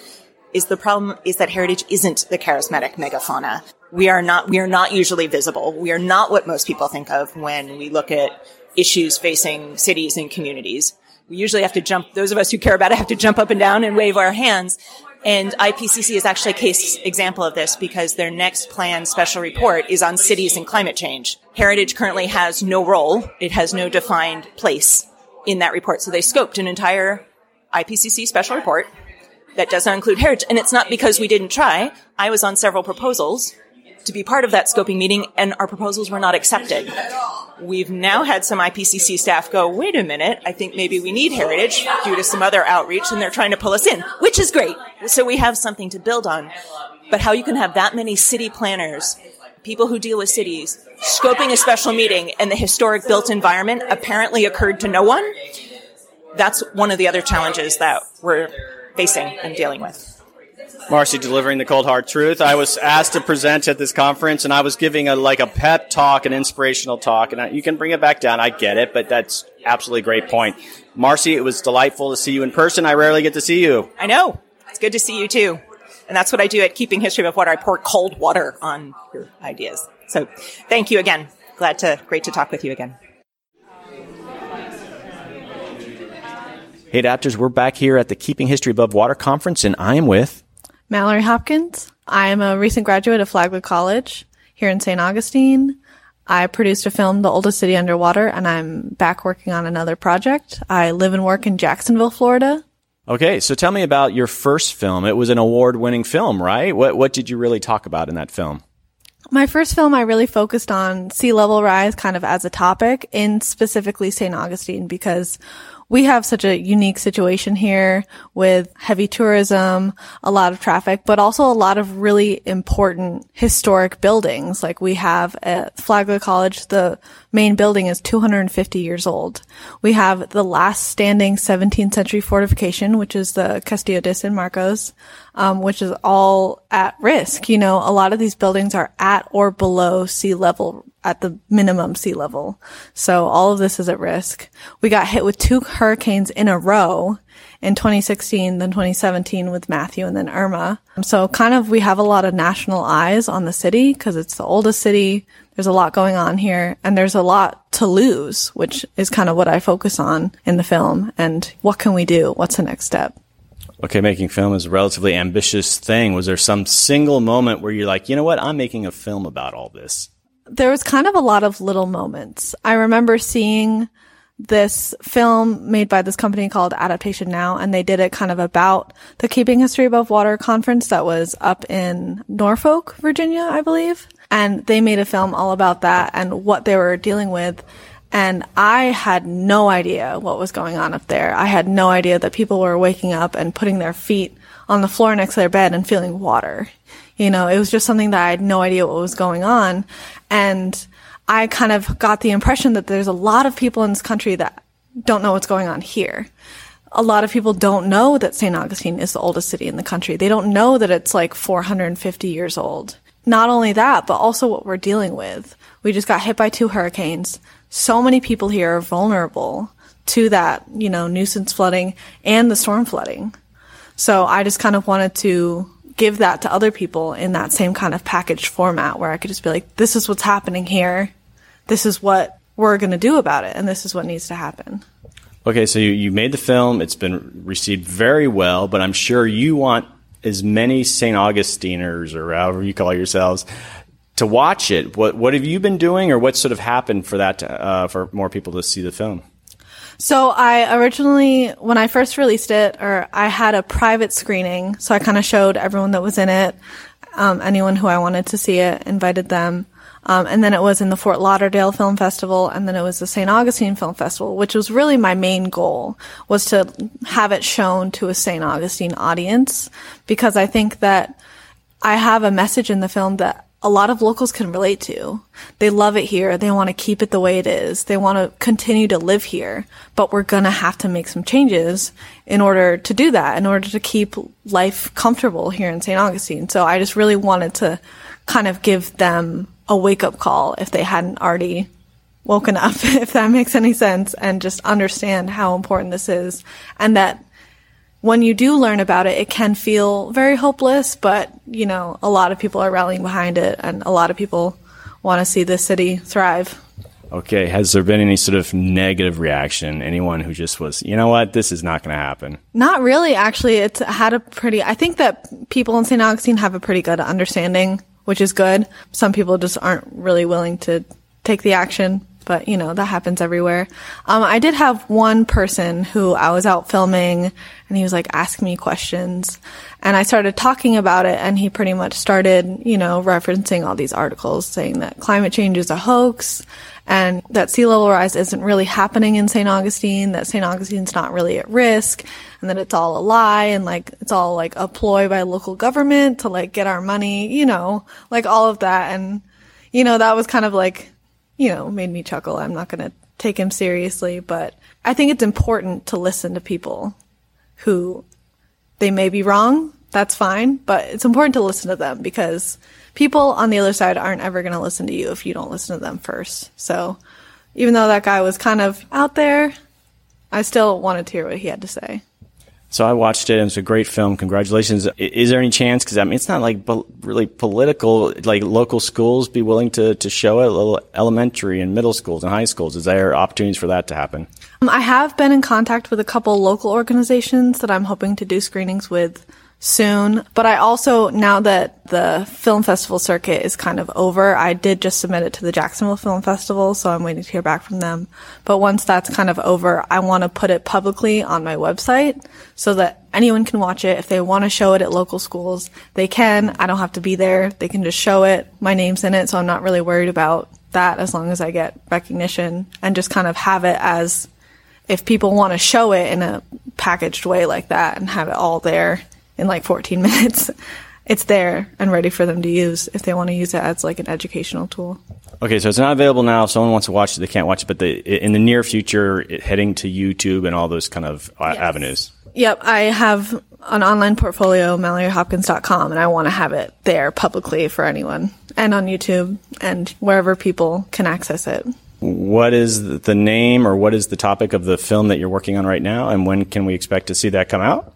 is the problem is that heritage isn't the charismatic megafauna. We are not, we are not usually visible. We are not what most people think of when we look at issues facing cities and communities. We usually have to jump, those of us who care about it have to jump up and down and wave our hands. And IPCC is actually a case example of this because their next planned special report is on cities and climate change. Heritage currently has no role. It has no defined place in that report. So they scoped an entire IPCC special report that does not include heritage. And it's not because we didn't try. I was on several proposals to be part of that scoping meeting and our proposals were not accepted. We've now had some IPCC staff go, wait a minute, I think maybe we need heritage due to some other outreach and they're trying to pull us in, which is great. So we have something to build on. But how you can have that many city planners, people who deal with cities, scoping a special meeting and the historic built environment apparently occurred to no one. That's one of the other challenges that we're facing and dealing with. Marcy delivering the cold hard truth. I was asked to present at this conference, and I was giving a like a pep talk, an inspirational talk, and I, you can bring it back down. I get it, but that's absolutely great point. Marcy, it was delightful to see you in person. I rarely get to see you. I know. It's good to see you too. And that's what I do at Keeping History of Water. I pour cold water on your ideas. So thank you again. Glad to, great to talk with you again. Hey, adapters, we're back here at the Keeping History Above Water conference, and I am with Mallory Hopkins. I am a recent graduate of Flagler College here in St. Augustine. I produced a film, The Oldest City Underwater, and I'm back working on another project. I live and work in Jacksonville, Florida. Okay, so tell me about your first film. It was an award-winning film, right? What what did you really talk about in that film? My first film, I really focused on sea level rise kind of as a topic in specifically St. Augustine because we have such a unique situation here with heavy tourism, a lot of traffic, but also a lot of really important historic buildings. Like we have at Flagler College, the main building is 250 years old. We have the last standing 17th century fortification, which is the Castillo de San Marcos, um, which is all at risk. You know, a lot of these buildings are at or below sea level at the minimum sea level. So all of this is at risk. We got hit with two hurricanes in a row in 2016, then 2017 with Matthew and then Irma. So kind of we have a lot of national eyes on the city because it's the oldest city. There's a lot going on here and there's a lot to lose, which is kind of what I focus on in the film. And what can we do? What's the next step? Okay, making film is a relatively ambitious thing. Was there some single moment where you're like, you know what? I'm making a film about all this there was kind of a lot of little moments. I remember seeing this film made by this company called Adaptation Now, and they did it kind of about the Keeping History Above Water conference that was up in Norfolk, Virginia, I believe. And they made a film all about that and what they were dealing with. And I had no idea what was going on up there. I had no idea that people were waking up and putting their feet on the floor next to their bed and feeling water. You know, it was just something that I had no idea what was going on. And I kind of got the impression that there's a lot of people in this country that don't know what's going on here. a lot of people don't know that St. Augustine is the oldest city in the country. They don't know that it's like 450 years old. Not only that, but also what we're dealing with. We just got hit by two hurricanes. So many people here are vulnerable to that, you know, nuisance flooding and the storm flooding. So I just kind of wanted to give that to other people in that same kind of packaged format where I could just be like, this is what's happening here. This is what we're going to do about it. And this is what needs to happen. Okay, so you, you made the film. It's been received very well, but I'm sure you want as many St. Augustiners or however you call yourselves to watch it. What what have you been doing, or what sort of happened for that to, uh, for more people to see the film? So I originally, when I first released it, or I had a private screening, so I kind of showed everyone that was in it, um, anyone who I wanted to see it, invited them. Um, and then it was in the Fort Lauderdale Film Festival, and then it was the St. Augustine Film Festival, which was really my main goal, was to have it shown to a St. Augustine audience, because I think that I have a message in the film that a lot of locals can relate to. They love it here. They want to keep it the way it is. They want to continue to live here, but we're going to have to make some changes in order to do that, in order to keep life comfortable here in St. Augustine. So I just really wanted to kind of give them a wake up call if they hadn't already woken up, <laughs> if that makes any sense, and just understand how important this is. And that when you do learn about it, it can feel very hopeless, but, you know, a lot of people are rallying behind it and a lot of people want to see this city thrive. Okay, has there been any sort of negative reaction? Anyone who just was, you know what, this is not going to happen? Not really, actually. It's had a pretty, I think that people in St. Augustine have a pretty good understanding which is good. Some people just aren't really willing to take the action, but you know, that happens everywhere. Um, I did have one person who I was out filming and he was like asking me questions and I started talking about it and he pretty much started, you know, referencing all these articles saying that climate change is a hoax and that sea level rise isn't really happening in St. Augustine, that St. Augustine's not really at risk, and that it's all a lie and like it's all like a ploy by local government to like get our money, you know, like all of that. And, you know, that was kind of like, you know, made me chuckle. I'm not going to take him seriously, but I think it's important to listen to people who they may be wrong. That's fine, but it's important to listen to them because people on the other side aren't ever going to listen to you if you don't listen to them first. So even though that guy was kind of out there, I still wanted to hear what he had to say. So I watched it. and It's a great film. Congratulations. Is there any chance? Because I mean, it's not like really political. Like local schools be willing to to show it. Little elementary and middle schools and high schools. Is there opportunities for that to happen? Um, I have been in contact with a couple local organizations that I'm hoping to do screenings with soon. But I also, now that the film festival circuit is kind of over, I did just submit it to the Jacksonville Film Festival, so I'm waiting to hear back from them. But once that's kind of over, I want to put it publicly on my website so that anyone can watch it. If they want to show it at local schools, they can. I don't have to be there. They can just show it. My name's in it, so I'm not really worried about that as long as I get recognition and just kind of have it as if people want to show it in a packaged way like that and have it all there in like 14 <laughs> minutes. It's there and ready for them to use if they want to use it as like an educational tool. Okay, so it's not available now. If someone wants to watch it, they can't watch it. But the, in the near future, it, heading to YouTube and all those kind of uh, yes. avenues. Yep, I have an online portfolio, MalloryHopkins.com, and I want to have it there publicly for anyone, and on YouTube and wherever people can access it. What is the name or what is the topic of the film that you're working on right now, and when can we expect to see that come out?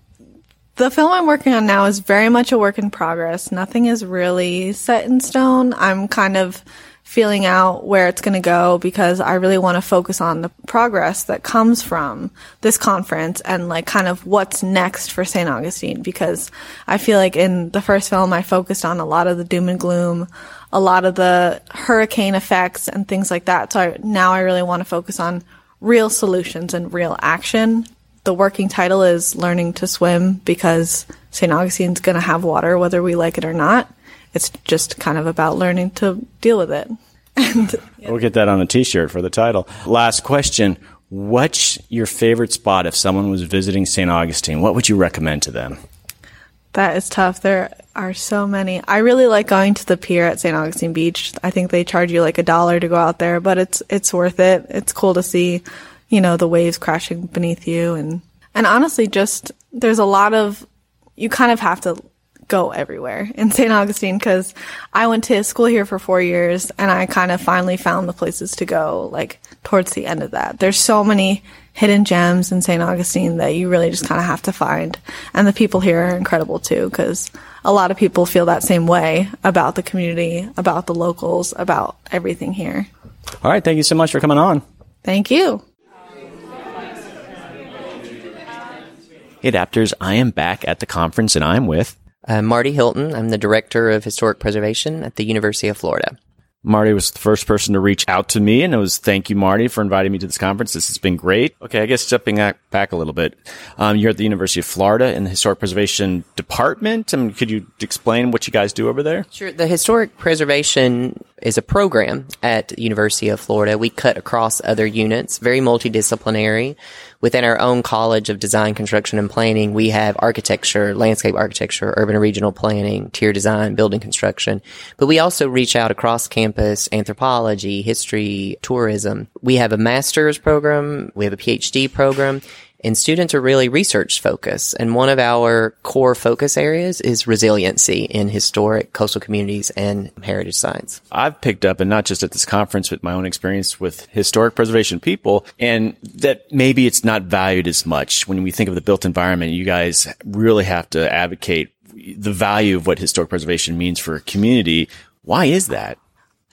The film I'm working on now is very much a work in progress. Nothing is really set in stone. I'm kind of feeling out where it's going to go because I really want to focus on the progress that comes from this conference and like kind of what's next for St. Augustine because I feel like in the first film I focused on a lot of the doom and gloom, a lot of the hurricane effects and things like that. So I, now I really want to focus on real solutions and real action the working title is Learning to Swim because St. Augustine's going to have water whether we like it or not. It's just kind of about learning to deal with it. <laughs> And, yeah. We'll get that on a t shirt for the title. Last question What's your favorite spot if someone was visiting St. Augustine? What would you recommend to them? That is tough. There are so many. I really like going to the pier at St. Augustine Beach. I think they charge you like a dollar to go out there, but it's it's worth it. It's cool to see you know, the waves crashing beneath you. And And honestly, just there's a lot of, you kind of have to go everywhere in St. Augustine because I went to school here for four years and I kind of finally found the places to go like towards the end of that. There's so many hidden gems in St. Augustine that you really just kind of have to find. And the people here are incredible too because a lot of people feel that same way about the community, about the locals, about everything here. All right. Thank you so much for coming on. Thank you. Adapters, I am back at the conference and I'm with uh, Marty Hylton. I'm the Director of Historic Preservation at the University of Florida. Marty was the first person to reach out to me, and it was thank you, Marty, for inviting me to this conference. This has been great. Okay, I guess stepping back a little bit, um, you're at the University of Florida in the Historic Preservation Department. I mean, could you explain what you guys do over there? Sure. The Historic Preservation is a program at the University of Florida. We cut across other units, very multidisciplinary. Within our own College of Design, Construction, and Planning, we have architecture, landscape architecture, urban and regional planning, tier design, building construction. But we also reach out across campus, anthropology, history, tourism. We have a master's program. We have a PhD program and students are really research focused. And one of our core focus areas is resiliency in historic coastal communities and heritage sites. I've picked up, and not just at this conference, but my own experience with historic preservation people, and that maybe it's not valued as much. When we think of the built environment, you guys really have to advocate the value of what historic preservation means for a community. Why is that?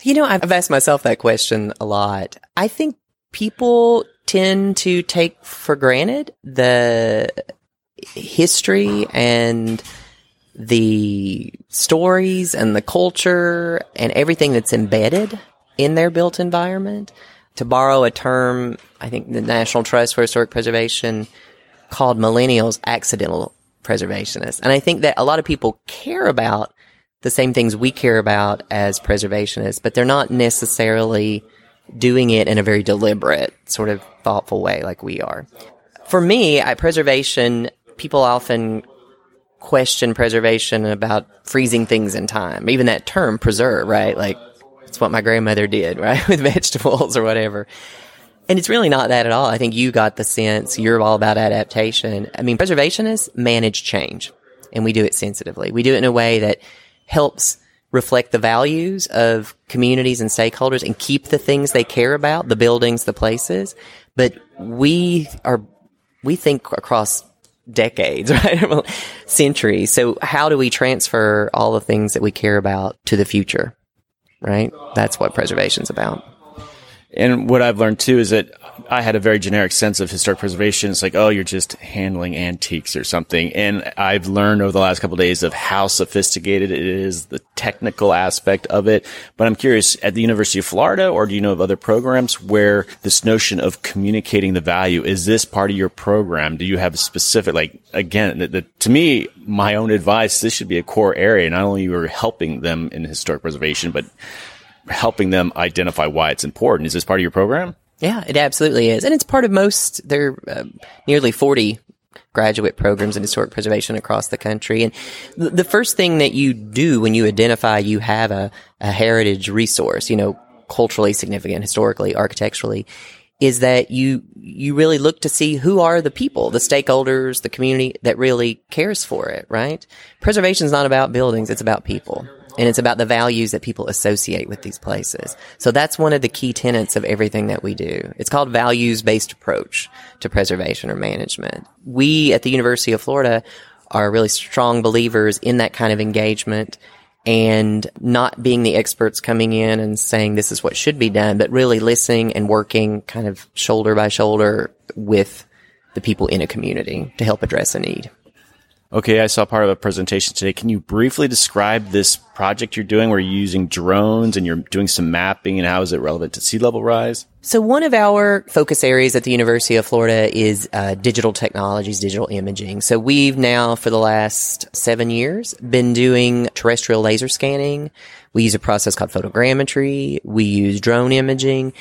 You know, I've asked myself that question a lot. I think people tend to take for granted the history and the stories and the culture and everything that's embedded in their built environment. To borrow a term, I think the National Trust for Historic Preservation called millennials accidental preservationists. And I think that a lot of people care about the same things we care about as preservationists, but they're not necessarily doing it in a very deliberate, sort of thoughtful way like we are. For me, I, preservation, people often question preservation about freezing things in time. Even that term, preserve, right? Like, it's what my grandmother did, <laughs> right? With vegetables or whatever. And it's really not that at all. I think you got the sense you're all about adaptation. I mean, preservationists manage change and we do it sensitively. We do it in a way that helps reflect the values of communities and stakeholders and keep the things they care about, the buildings, the places. But we are, we think across decades, <laughs> right? Centuries. So how do we transfer all the things that we care about to the future? Right? That's what preservation's about. And what I've learned too is that I had a very generic sense of historic preservation. It's like, oh, you're just handling antiques or something. And I've learned over the last couple of days of how sophisticated it is, the technical aspect of it. But I'm curious, at the University of Florida, or do you know of other programs where this notion of communicating the value, is this part of your program? Do you have a specific, like, again, the, the, to me, my own advice, this should be a core area. Not only you're helping them in historic preservation, but helping them identify why it's important. Is this part of your program? Yeah, it absolutely is. And it's part of most, there are uh, nearly 40 graduate programs in historic preservation across the country. And th- the first thing that you do when you identify you have a, a heritage resource, you know, culturally significant, historically, architecturally, is that you, you really look to see who are the people, the stakeholders, the community that really cares for it, right? Preservation is not about buildings, it's about people. And it's about the values that people associate with these places. So that's one of the key tenets of everything that we do. It's called values based approach to preservation or management. We at the University of Florida are really strong believers in that kind of engagement and not being the experts coming in and saying this is what should be done, but really listening and working kind of shoulder by shoulder with the people in a community to help address a need. Okay, I saw part of a presentation today. Can you briefly describe this project you're doing where you're using drones and you're doing some mapping and how is it relevant to sea level rise? So one of our focus areas at the University of Florida is uh, digital technologies, digital imaging. So we've now, for the last seven years, been doing terrestrial laser scanning. We use a process called photogrammetry. We use drone imaging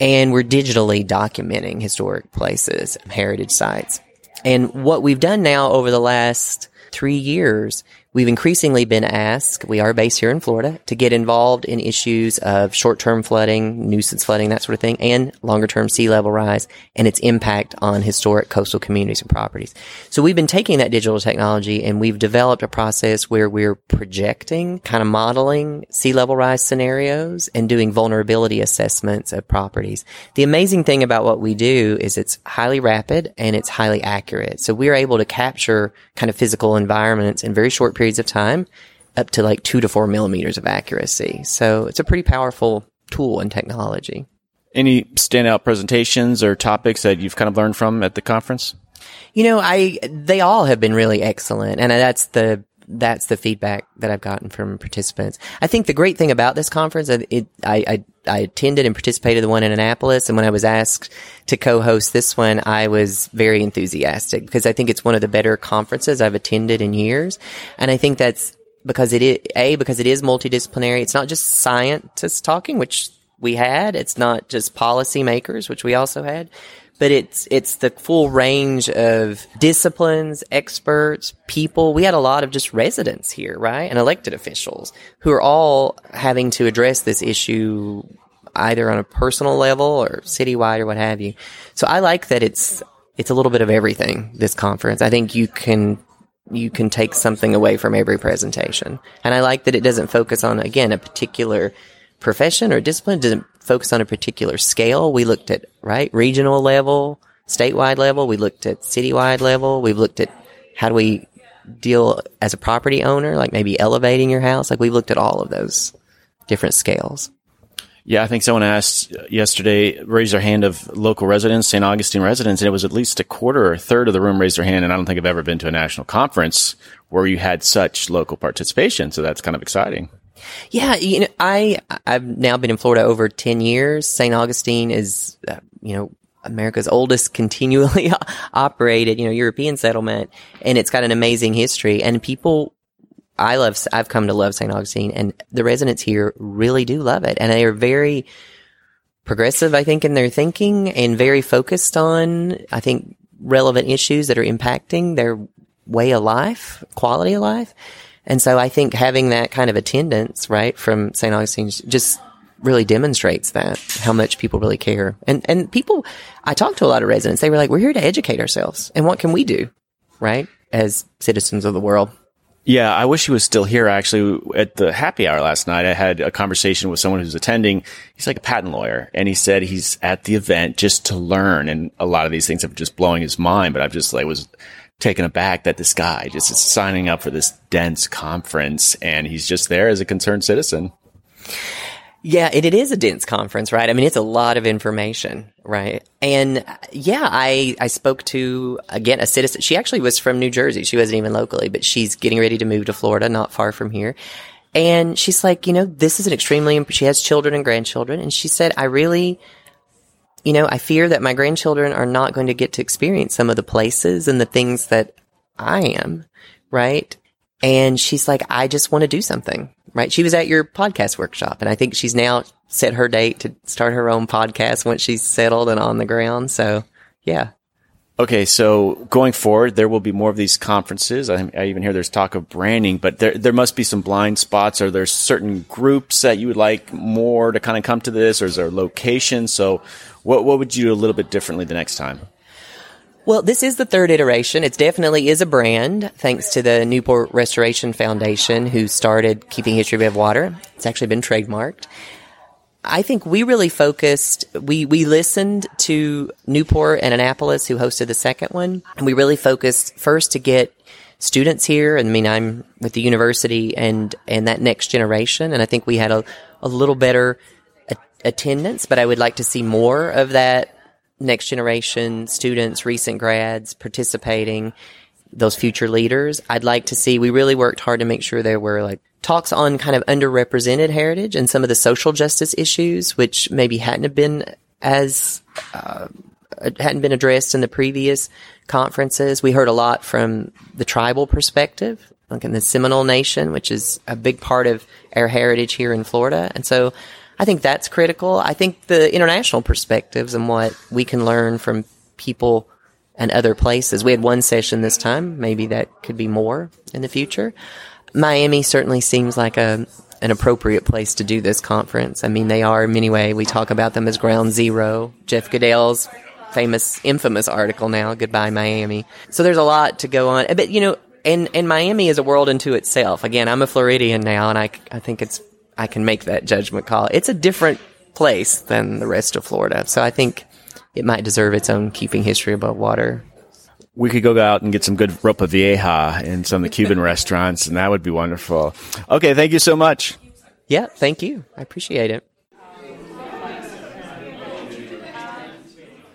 and we're digitally documenting historic places, heritage sites. And what we've done now over the last three years, We've increasingly been asked, we are based here in Florida, to get involved in issues of short-term flooding, nuisance flooding, that sort of thing, and longer-term sea level rise and its impact on historic coastal communities and properties. So we've been taking that digital technology and we've developed a process where we're projecting, kind of modeling sea level rise scenarios and doing vulnerability assessments of properties. The amazing thing about what we do is it's highly rapid and it's highly accurate. So we're able to capture kind of physical environments in very short periods of time up to like two to four millimeters of accuracy. So it's a pretty powerful tool and technology. Any standout presentations or topics that you've kind of learned from at the conference? You know, I, they all have been really excellent. And that's the, that's the feedback that I've gotten from participants. I think the great thing about this conference, uh, it, I, I, I attended and participated the one in Annapolis. And when I was asked to co-host this one, I was very enthusiastic because I think it's one of the better conferences I've attended in years. And I think that's because it is, A, because it is multidisciplinary. It's not just scientists talking, which we had. It's not just policymakers, which we also had but it's it's the full range of disciplines, experts, people. We had a lot of just residents here, right, and elected officials who are all having to address this issue either on a personal level or citywide or what have you. So I like that it's it's a little bit of everything. This conference, I think you can you can take something away from every presentation, and I like that it doesn't focus on again a particular profession or discipline. Doesn't focus on a particular scale. We looked at, right, regional level, statewide level. We looked at citywide level. We've looked at how do we deal as a property owner, like maybe elevating your house. Like we've looked at all of those different scales. Yeah, I think someone asked yesterday, raise their hand of local residents, St. Augustine residents, and it was at least a quarter or a third of the room raised their hand. And I don't think I've ever been to a national conference where you had such local participation. So that's kind of exciting. Yeah, you know, I I've now been in Florida over ten years. St. Augustine is, uh, you know, America's oldest continually <laughs> operated, you know, European settlement, and it's got an amazing history. And people, I love, I've come to love St. Augustine, and the residents here really do love it, and they are very progressive, I think, in their thinking, and very focused on, I think, relevant issues that are impacting their way of life, quality of life. And so I think having that kind of attendance, right, from St. Augustine just really demonstrates that how much people really care. And and people I talked to a lot of residents, they were like, We're here to educate ourselves. And what can we do? Right? As citizens of the world. Yeah, I wish he was still here. Actually, at the happy hour last night, I had a conversation with someone who's attending. He's like a patent lawyer, and he said he's at the event just to learn. And a lot of these things have just blowing his mind. But I've just like was taken aback that this guy just is signing up for this dense conference and he's just there as a concerned citizen. Yeah, it, it is a dense conference, right? I mean, it's a lot of information, right? And yeah, I, I spoke to, again, a citizen. She actually was from New Jersey. She wasn't even locally, but she's getting ready to move to Florida, not far from here. And she's like, you know, this is an extremely, she has children and grandchildren. And she said, I really, you know, I fear that my grandchildren are not going to get to experience some of the places and the things that I am, right? And she's like, I just want to do something, right? She was at your podcast workshop and I think she's now set her date to start her own podcast once she's settled and on the ground. So yeah. Okay, so going forward, there will be more of these conferences. I, I, even hear there's talk of branding, but there there must be some blind spots. Are there certain groups that you would like more to kind of come to this, or is there location? So, what what would you do a little bit differently the next time? Well, this is the third iteration. It definitely is a brand, thanks to the Newport Restoration Foundation, who started Keeping History Above Water. It's actually been trademarked. I think we really focused, we, we listened to Newport and Annapolis, who hosted the second one, and we really focused first to get students here. I mean, I'm with the university and, and that next generation, and I think we had a, a little better attendance, but I would like to see more of that next generation students, recent grads participating, those future leaders. I'd like to see, we really worked hard to make sure there were like talks on kind of underrepresented heritage and some of the social justice issues, which maybe hadn't been as, uh, hadn't been addressed in the previous conferences. We heard a lot from the tribal perspective, like in the Seminole Nation, which is a big part of our heritage here in Florida. And so I think that's critical. I think the international perspectives and what we can learn from people and other places. We had one session this time. Maybe that could be more in the future. Miami certainly seems like a an appropriate place to do this conference. I mean, they are in many ways. We talk about them as ground zero. Jeff Goodell's famous, infamous article now, "Goodbye Miami." So there's a lot to go on. But you know, and and Miami is a world unto itself. Again, I'm a Floridian now, and I I think it's I can make that judgment call. It's a different place than the rest of Florida, so I think it might deserve its own keeping history above water we could go out and get some good ropa vieja in some of the Cuban <laughs> restaurants, and that would be wonderful. Okay, thank you so much. Yeah, thank you. I appreciate it.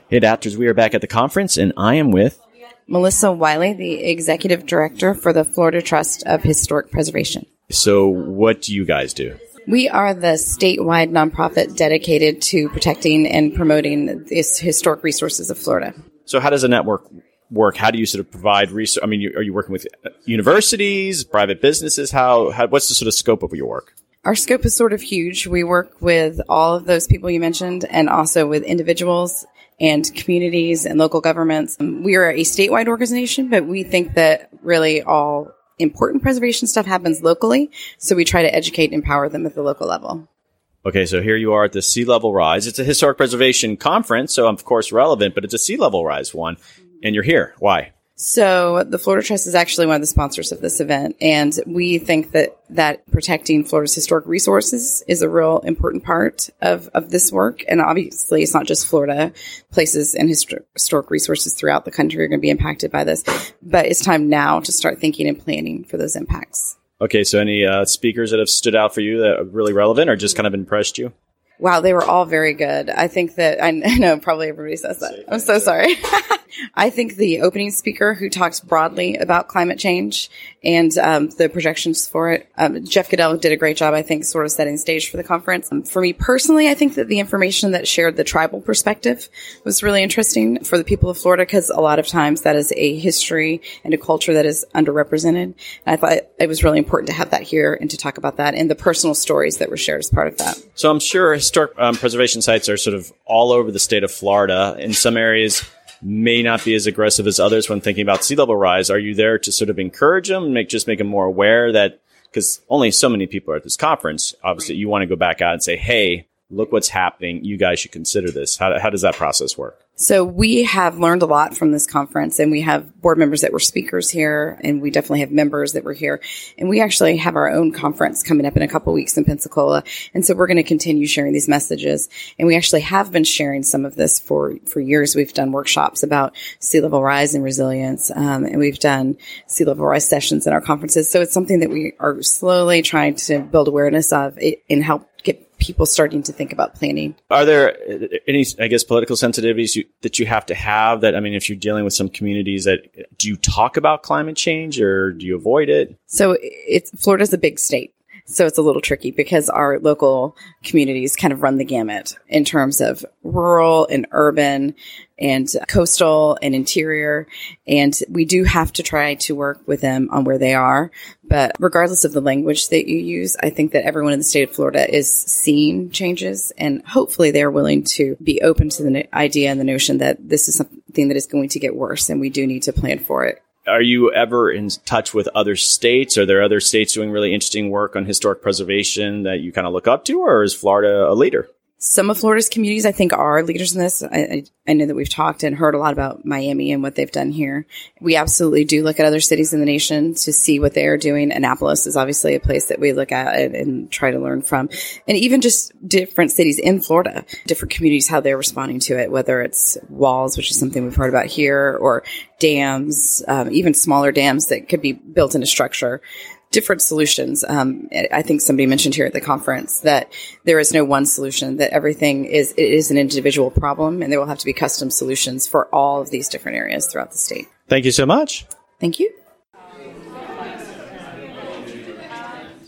Hey, adapters, we are back at the conference, and I am with Melissa Wyllie, the executive director for the Florida Trust of Historic Preservation. So, what do you guys do? We are the statewide nonprofit dedicated to protecting and promoting the historic resources of Florida. So, how does a network work? How do you sort of provide research? I mean, are you working with uh, universities, private businesses? How, how, what's the sort of scope of your work? Our scope is sort of huge. We work with all of those people you mentioned and also with individuals and communities and local governments. We are a statewide organization, but we think that really all important preservation stuff happens locally. So we try to educate and empower them at the local level. Okay, so here you are at the sea level rise. It's a historic preservation conference, so of course relevant, but it's a sea level rise one and you're here. Why? So the Florida Trust is actually one of the sponsors of this event, and we think that that protecting Florida's historic resources is a real important part of, of this work. And obviously, it's not just Florida. Places and histor- historic resources throughout the country are going to be impacted by this, but it's time now to start thinking and planning for those impacts. Okay, so any uh, speakers that have stood out for you that are really relevant or just kind of impressed you? Wow, they were all very good. I think that I <laughs> know probably everybody says that. I'm so sorry. <laughs> I think the opening speaker who talks broadly about climate change and um, the projections for it, um, Jeff Goodell did a great job. I think sort of setting stage for the conference. Um, for me personally, I think that the information that shared the tribal perspective was really interesting for the people of Florida because a lot of times that is a history and a culture that is underrepresented. And I thought it was really important to have that here and to talk about that and the personal stories that were shared as part of that. So I'm sure historic um, preservation sites are sort of all over the state of Florida. In some areas, may not be as aggressive as others when thinking about sea level rise. Are you there to sort of encourage them, make just make them more aware that because only so many people are at this conference. Obviously, you want to go back out and say, "Hey, look what's happening. You guys should consider this." How, how does that process work? So we have learned a lot from this conference and we have board members that were speakers here and we definitely have members that were here. And we actually have our own conference coming up in a couple weeks in Pensacola. And so we're going to continue sharing these messages. And we actually have been sharing some of this for, for years. We've done workshops about sea level rise and resilience. Um, and we've done sea level rise sessions in our conferences. So it's something that we are slowly trying to build awareness of and help people starting to think about planning. Are there uh, any, I guess, political sensitivities you, that you have to have that, I mean, if you're dealing with some communities that do you talk about climate change or do you avoid it? So it's, Florida's a big state. So it's a little tricky because our local communities kind of run the gamut in terms of rural and urban and coastal and interior. And we do have to try to work with them on where they are. But regardless of the language that you use, I think that everyone in the state of Florida is seeing changes and hopefully they're willing to be open to the idea and the notion that this is something that is going to get worse and we do need to plan for it are you ever in touch with other states? Are there other states doing really interesting work on historic preservation that you kind of look up to, or is Florida a leader? Some of Florida's communities, I think, are leaders in this. I, I, know that we've talked and heard a lot about Miami and what they've done here. We absolutely do look at other cities in the nation to see what they are doing. Annapolis is obviously a place that we look at and, and try to learn from. And even just different cities in Florida, different communities, how they're responding to it, whether it's walls, which is something we've heard about here, or dams, um, even smaller dams that could be built into structure different solutions. Um, I think somebody mentioned here at the conference that there is no one solution, that everything is, it is an individual problem and there will have to be custom solutions for all of these different areas throughout the state. Thank you so much. Thank you.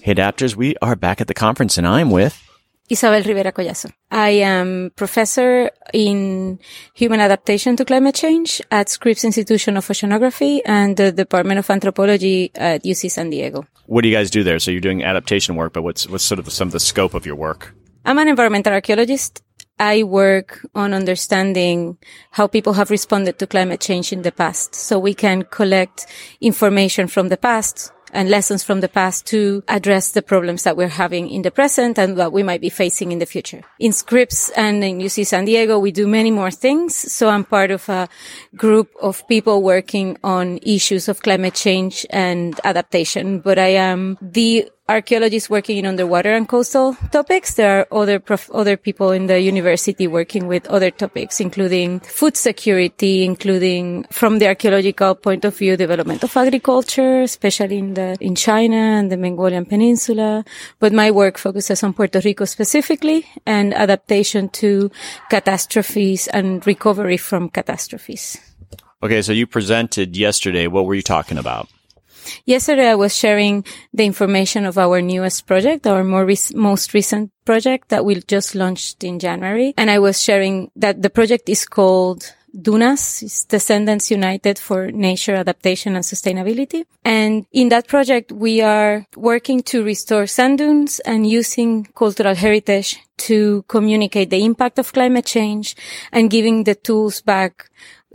Hey, adapters, we are back at the conference and I'm with Isabel Rivera Collazo. I am professor in human adaptation to climate change at Scripps Institution of Oceanography and the Department of Anthropology at UC San Diego. What do you guys do there? So you're doing adaptation work, but what's what's sort of some of the scope of your work? I'm an environmental archaeologist. I work on understanding how people have responded to climate change in the past so we can collect information from the past and lessons from the past to address the problems that we're having in the present and what we might be facing in the future. In Scripps and in UC San Diego, we do many more things. So I'm part of a group of people working on issues of climate change and adaptation, but I am the archaeologists working in underwater and coastal topics. There are other prof- other people in the university working with other topics, including food security, including from the archaeological point of view, development of agriculture, especially in the in China and the Mongolian Peninsula. But my work focuses on Puerto Rico specifically and adaptation to catastrophes and recovery from catastrophes. Okay, so you presented yesterday. What were you talking about? Yesterday, I was sharing the information of our newest project, our more most recent project that we just launched in January. And I was sharing that the project is called Dunas, it's Descendants United for Nature Adaptation and Sustainability. And in that project, we are working to restore sand dunes and using cultural heritage to communicate the impact of climate change and giving the tools back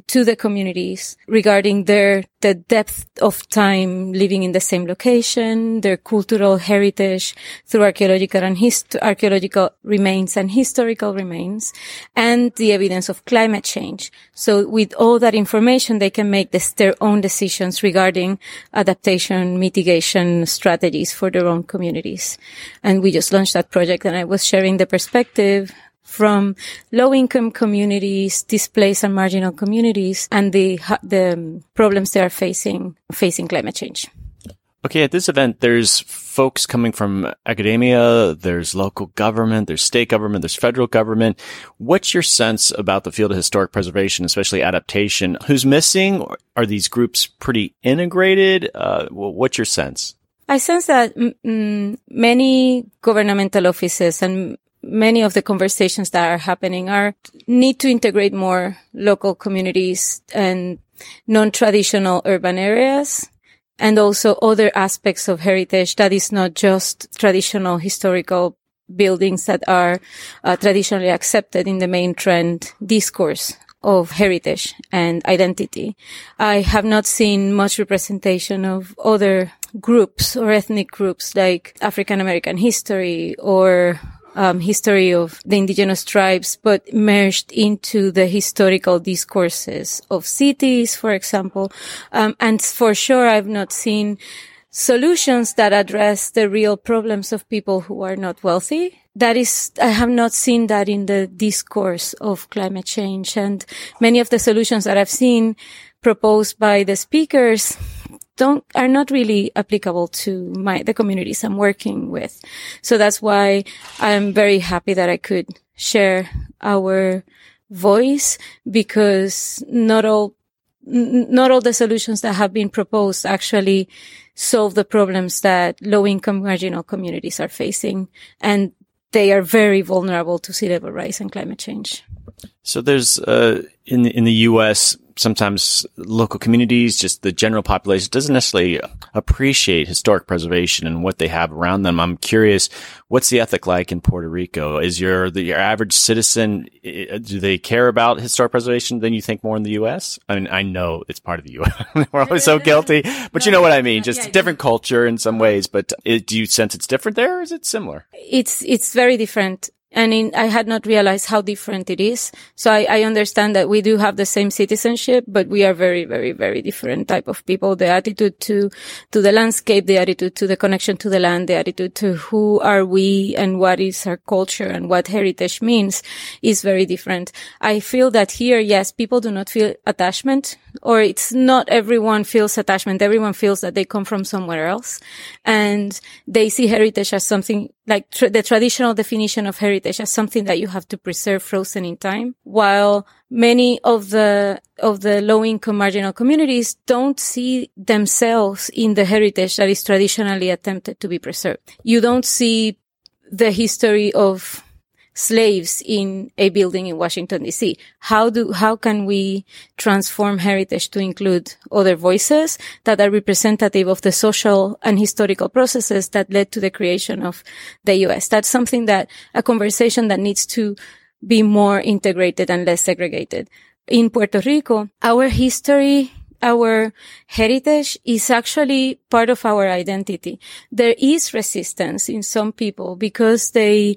to the communities regarding their the depth of time living in the same location, their cultural heritage through archaeological and hist- archaeological remains and historical remains, and the evidence of climate change. So with all that information, they can make this, their own decisions regarding adaptation, mitigation strategies for their own communities. And we just launched that project and I was sharing the perspective from low income communities, displaced and marginal communities, and the, the problems they are facing, facing climate change. Okay, at this event, there's folks coming from academia, there's local government, there's state government, there's federal government. What's your sense about the field of historic preservation, especially adaptation? Who's missing? Are these groups pretty integrated? Uh, what's your sense? I sense that mm, many governmental offices and many of the conversations that are happening are need to integrate more local communities and non-traditional urban areas and also other aspects of heritage that is not just traditional historical buildings that are uh, traditionally accepted in the main trend discourse of heritage and identity. I have not seen much representation of other groups or ethnic groups like African American history or um, history of the indigenous tribes, but merged into the historical discourses of cities, for example. Um, and for sure, I've not seen solutions that address the real problems of people who are not wealthy. That is, I have not seen that in the discourse of climate change. And many of the solutions that I've seen proposed by the speakers don't are not really applicable to my the communities I'm working with. So that's why I'm very happy that I could share our voice because not all not all the solutions that have been proposed actually solve the problems that low income marginal communities are facing and they are very vulnerable to sea level rise and climate change. So there's uh, in in the U.S sometimes local communities, just the general population doesn't necessarily appreciate historic preservation and what they have around them. I'm curious, what's the ethic like in Puerto Rico? Is your, the, your average citizen, eh, do they care about historic preservation than you think more in the U.S.? I mean, I know it's part of the <laughs> U.S. We're always so guilty, <laughs> but you know what I mean? Just different culture in some uh-huh. ways, but it, do you sense it's different there or is it similar? It's, it's very different and in, I had not realized how different it is. So I, I, understand that we do have the same citizenship, but we are very, very, very different type of people. The attitude to, to the landscape, the attitude to the connection to the land, the attitude to who are we and what is our culture and what heritage means is very different. I feel that here, yes, people do not feel attachment or it's not everyone feels attachment. Everyone feels that they come from somewhere else and they see heritage as something like tr- the traditional definition of heritage as something that you have to preserve frozen in time, while many of the of the low income marginal communities don't see themselves in the heritage that is traditionally attempted to be preserved. You don't see the history of slaves in a building in Washington DC. How do, how can we transform heritage to include other voices that are representative of the social and historical processes that led to the creation of the US? That's something that a conversation that needs to be more integrated and less segregated. In Puerto Rico, our history our heritage is actually part of our identity. There is resistance in some people because they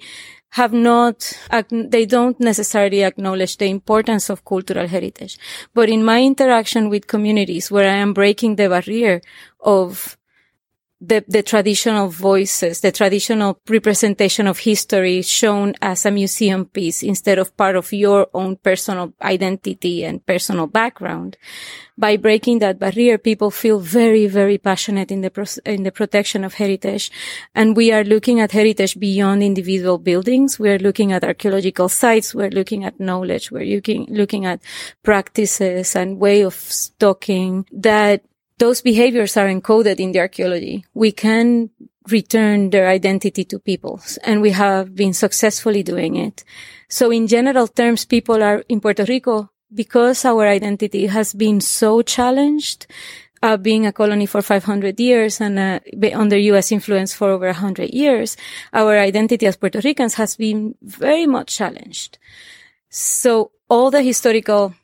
have not, they don't necessarily acknowledge the importance of cultural heritage. But in my interaction with communities where I am breaking the barrier of the, the traditional voices, the traditional representation of history shown as a museum piece instead of part of your own personal identity and personal background. By breaking that barrier, people feel very, very passionate in the, pro- in the protection of heritage. And we are looking at heritage beyond individual buildings. We are looking at archaeological sites. We're looking at knowledge. We're looking, looking at practices and way of stocking that those behaviors are encoded in the archaeology. We can return their identity to peoples and we have been successfully doing it. So in general terms, people are in Puerto Rico because our identity has been so challenged, uh, being a colony for 500 years and uh, under U.S. influence for over 100 years, our identity as Puerto Ricans has been very much challenged. So all the historical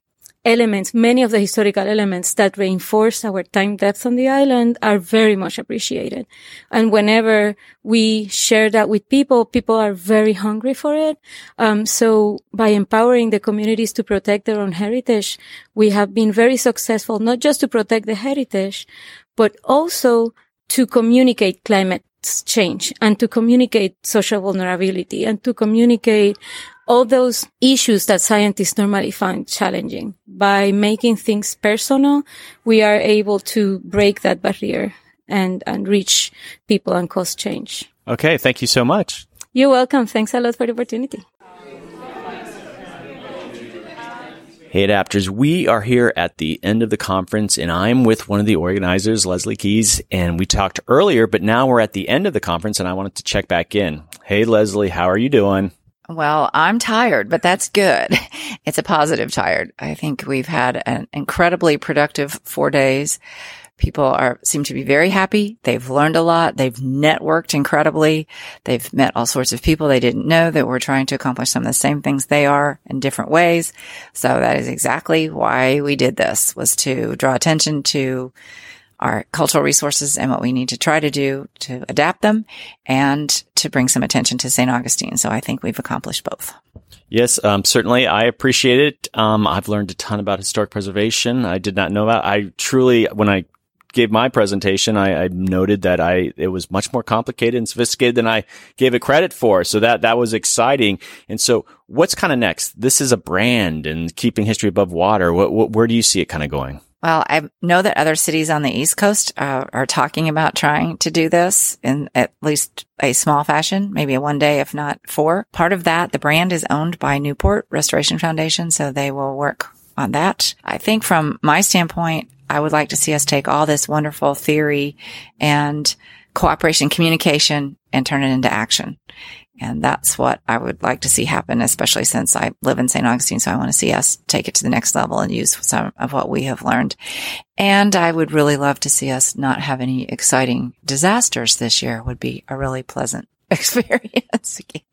elements, many of the historical elements that reinforce our time depth on the island are very much appreciated. And whenever we share that with people, people are very hungry for it. Um, so by empowering the communities to protect their own heritage, we have been very successful, not just to protect the heritage, but also to communicate climate change and to communicate social vulnerability and to communicate all those issues that scientists normally find challenging. By making things personal, we are able to break that barrier and, and reach people and cause change. Okay. Thank you so much. You're welcome. Thanks a lot for the opportunity. Hey, adapters, we are here at the end of the conference and I'm with one of the organizers, Leslee Keys, and we talked earlier, but now we're at the end of the conference and I wanted to check back in. Hey, Leslee, how are you doing? Well, I'm tired, but that's good. <laughs> It's a positive tired. I think we've had an incredibly productive four days. People are, seem to be very happy. They've learned a lot. They've networked incredibly. They've met all sorts of people they didn't know that were trying to accomplish some of the same things they are in different ways. So that is exactly why we did this was to draw attention to our cultural resources and what we need to try to do to adapt them and to bring some attention to St. Augustine. So I think we've accomplished both. Yes, um, certainly. I appreciate it. Um, I've learned a ton about historic preservation. I did not know about. I truly, when I gave my presentation, I, I, noted that I it was much more complicated and sophisticated than I gave it credit for. So that that was exciting. And so, what's kind of next? This is a brand and keeping history above water. What, what, where do you see it kind of going? Well, I know that other cities on the East Coast uh, are talking about trying to do this in at least a small fashion, maybe a one day, if not four. Part of that, the brand is owned by Newport Restoration Foundation, so they will work on that. I think from my standpoint, I would like to see us take all this wonderful theory and cooperation communication and turn it into action. And that's what I would like to see happen, especially since I live in St. Augustine. So I want to see us take it to the next level and use some of what we have learned. And I would really love to see us not have any exciting disasters this year would be a really pleasant <laughs> experience again.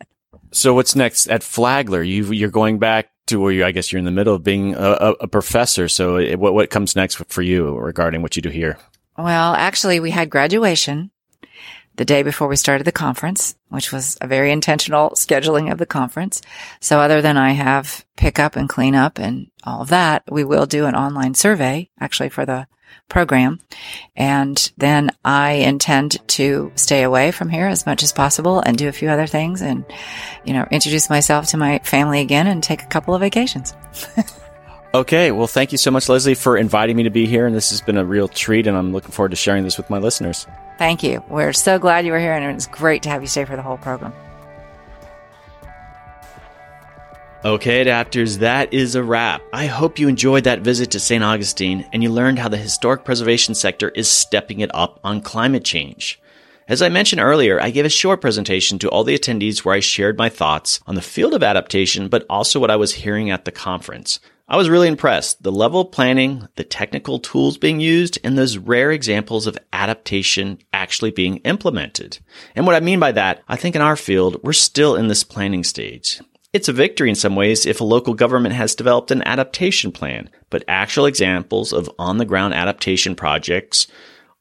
So what's next at Flagler? You, are going back to where you, I guess you're in the middle of being a, a professor. So what, what comes next for you regarding what you do here? Well, actually we had graduation the day before we started the conference, which was a very intentional scheduling of the conference. So other than I have pick up and clean up and all of that, we will do an online survey actually for the program. And then I intend to stay away from here as much as possible and do a few other things and, you know, introduce myself to my family again and take a couple of vacations. <laughs> Okay. Well, thank you so much, Leslee, for inviting me to be here. And this has been a real treat. And I'm looking forward to sharing this with my listeners. Thank you. We're so glad you were here. And it's great to have you stay for the whole program. Okay, adapters, that is a wrap. I hope you enjoyed that visit to St. Augustine and you learned how the historic preservation sector is stepping it up on climate change. As I mentioned earlier, I gave a short presentation to all the attendees where I shared my thoughts on the field of adaptation, but also what I was hearing at the conference. I was really impressed. The level of planning, the technical tools being used, and those rare examples of adaptation actually being implemented. And what I mean by that, I think in our field, we're still in this planning stage. It's a victory in some ways if a local government has developed an adaptation plan, but actual examples of on the ground adaptation projects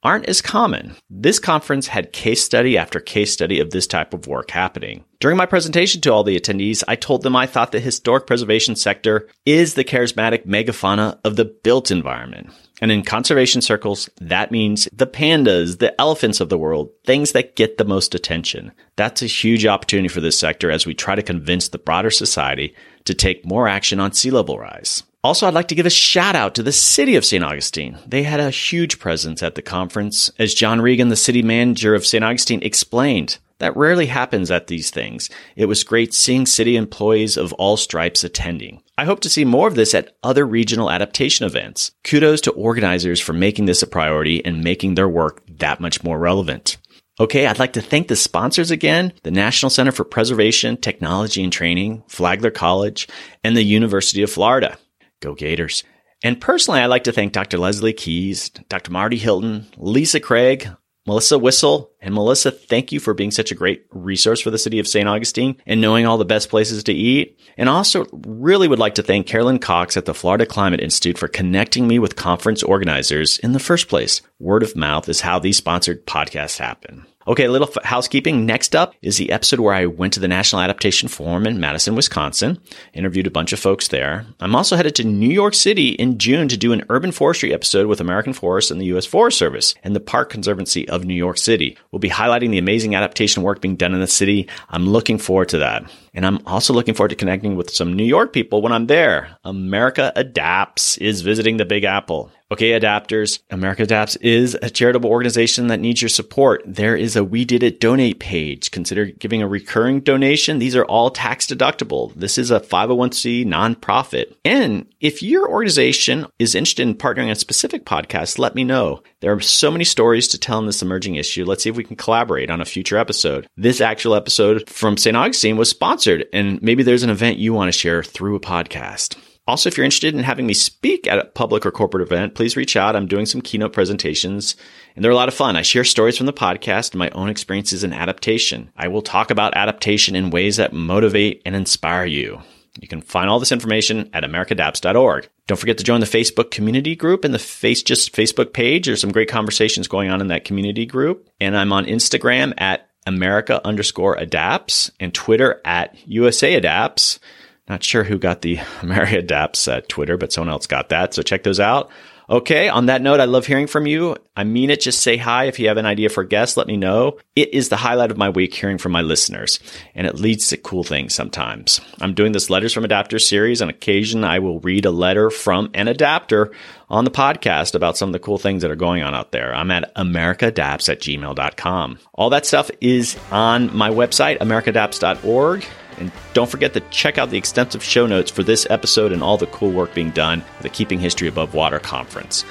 aren't as common. This conference had case study after case study of this type of work happening. During my presentation to all the attendees, I told them I thought the historic preservation sector is the charismatic megafauna of the built environment. And in conservation circles, that means the pandas, the elephants of the world, things that get the most attention. That's a huge opportunity for this sector as we try to convince the broader society to take more action on sea level rise. Also, I'd like to give a shout out to the city of St. Augustine. They had a huge presence at the conference. As John Regan, the city manager of St. Augustine, explained, that rarely happens at these things. It was great seeing city employees of all stripes attending. I hope to see more of this at other regional adaptation events. Kudos to organizers for making this a priority and making their work that much more relevant. Okay, I'd like to thank the sponsors again, the National Center for Preservation, Technology and Training, Flagler College, and the University of Florida. Go Gators. And personally, I'd like to thank Dr. Leslee Keys, Dr. Marty Hylton, Lisa Craig, Melissa Whistle, and Melissa, thank you for being such a great resource for the city of St. Augustine and knowing all the best places to eat. And also really would like to thank Carolyn Cox at the Florida Climate Institute for connecting me with conference organizers in the first place. Word of mouth is how these sponsored podcasts happen. Okay, a little housekeeping. Next up is the episode where I went to the National Adaptation Forum in Madison, Wisconsin, interviewed a bunch of folks there. I'm also headed to New York City in June to do an urban forestry episode with American Forests and the U.S. Forest Service and the Park Conservancy of New York City. We'll be highlighting the amazing adaptation work being done in the city. I'm looking forward to that. And I'm also looking forward to connecting with some New York people when I'm there. America Adapts is visiting the Big Apple. Okay, adapters, America Adapts is a charitable organization that needs your support. There is a We Did It donate page. Consider giving a recurring donation. These are all tax deductible. This is a 501c nonprofit. And if your organization is interested in partnering on specific podcast, let me know. There are so many stories to tell in this emerging issue. Let's see if we can collaborate on a future episode. This actual episode from St. Augustine was sponsored, and maybe there's an event you want to share through a podcast. Also, if you're interested in having me speak at a public or corporate event, please reach out. I'm doing some keynote presentations and they're a lot of fun. I share stories from the podcast and my own experiences in adaptation. I will talk about adaptation in ways that motivate and inspire you. You can find all this information at americaadapts.org. Don't forget to join the Facebook community group and the Face Just Facebook page. There's some great conversations going on in that community group. And I'm on Instagram at America underscore adapts and Twitter at USA adapts. Not sure who got the <laughs> America Adapts uh, Twitter, but someone else got that. So check those out. Okay. On that note, I love hearing from you. I mean it. Just say hi. If you have an idea for guests, let me know. It is the highlight of my week hearing from my listeners, and it leads to cool things sometimes. I'm doing this Letters from Adapter series. On occasion, I will read a letter from an adapter on the podcast about some of the cool things that are going on out there. I'm at americaadapts at gmail.com. All that stuff is on my website, americaadapts.org. And don't forget to check out the extensive show notes for this episode and all the cool work being done at the Keeping History Above Water conference.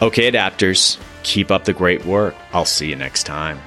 Okay, adapters, keep up the great work. I'll see you next time.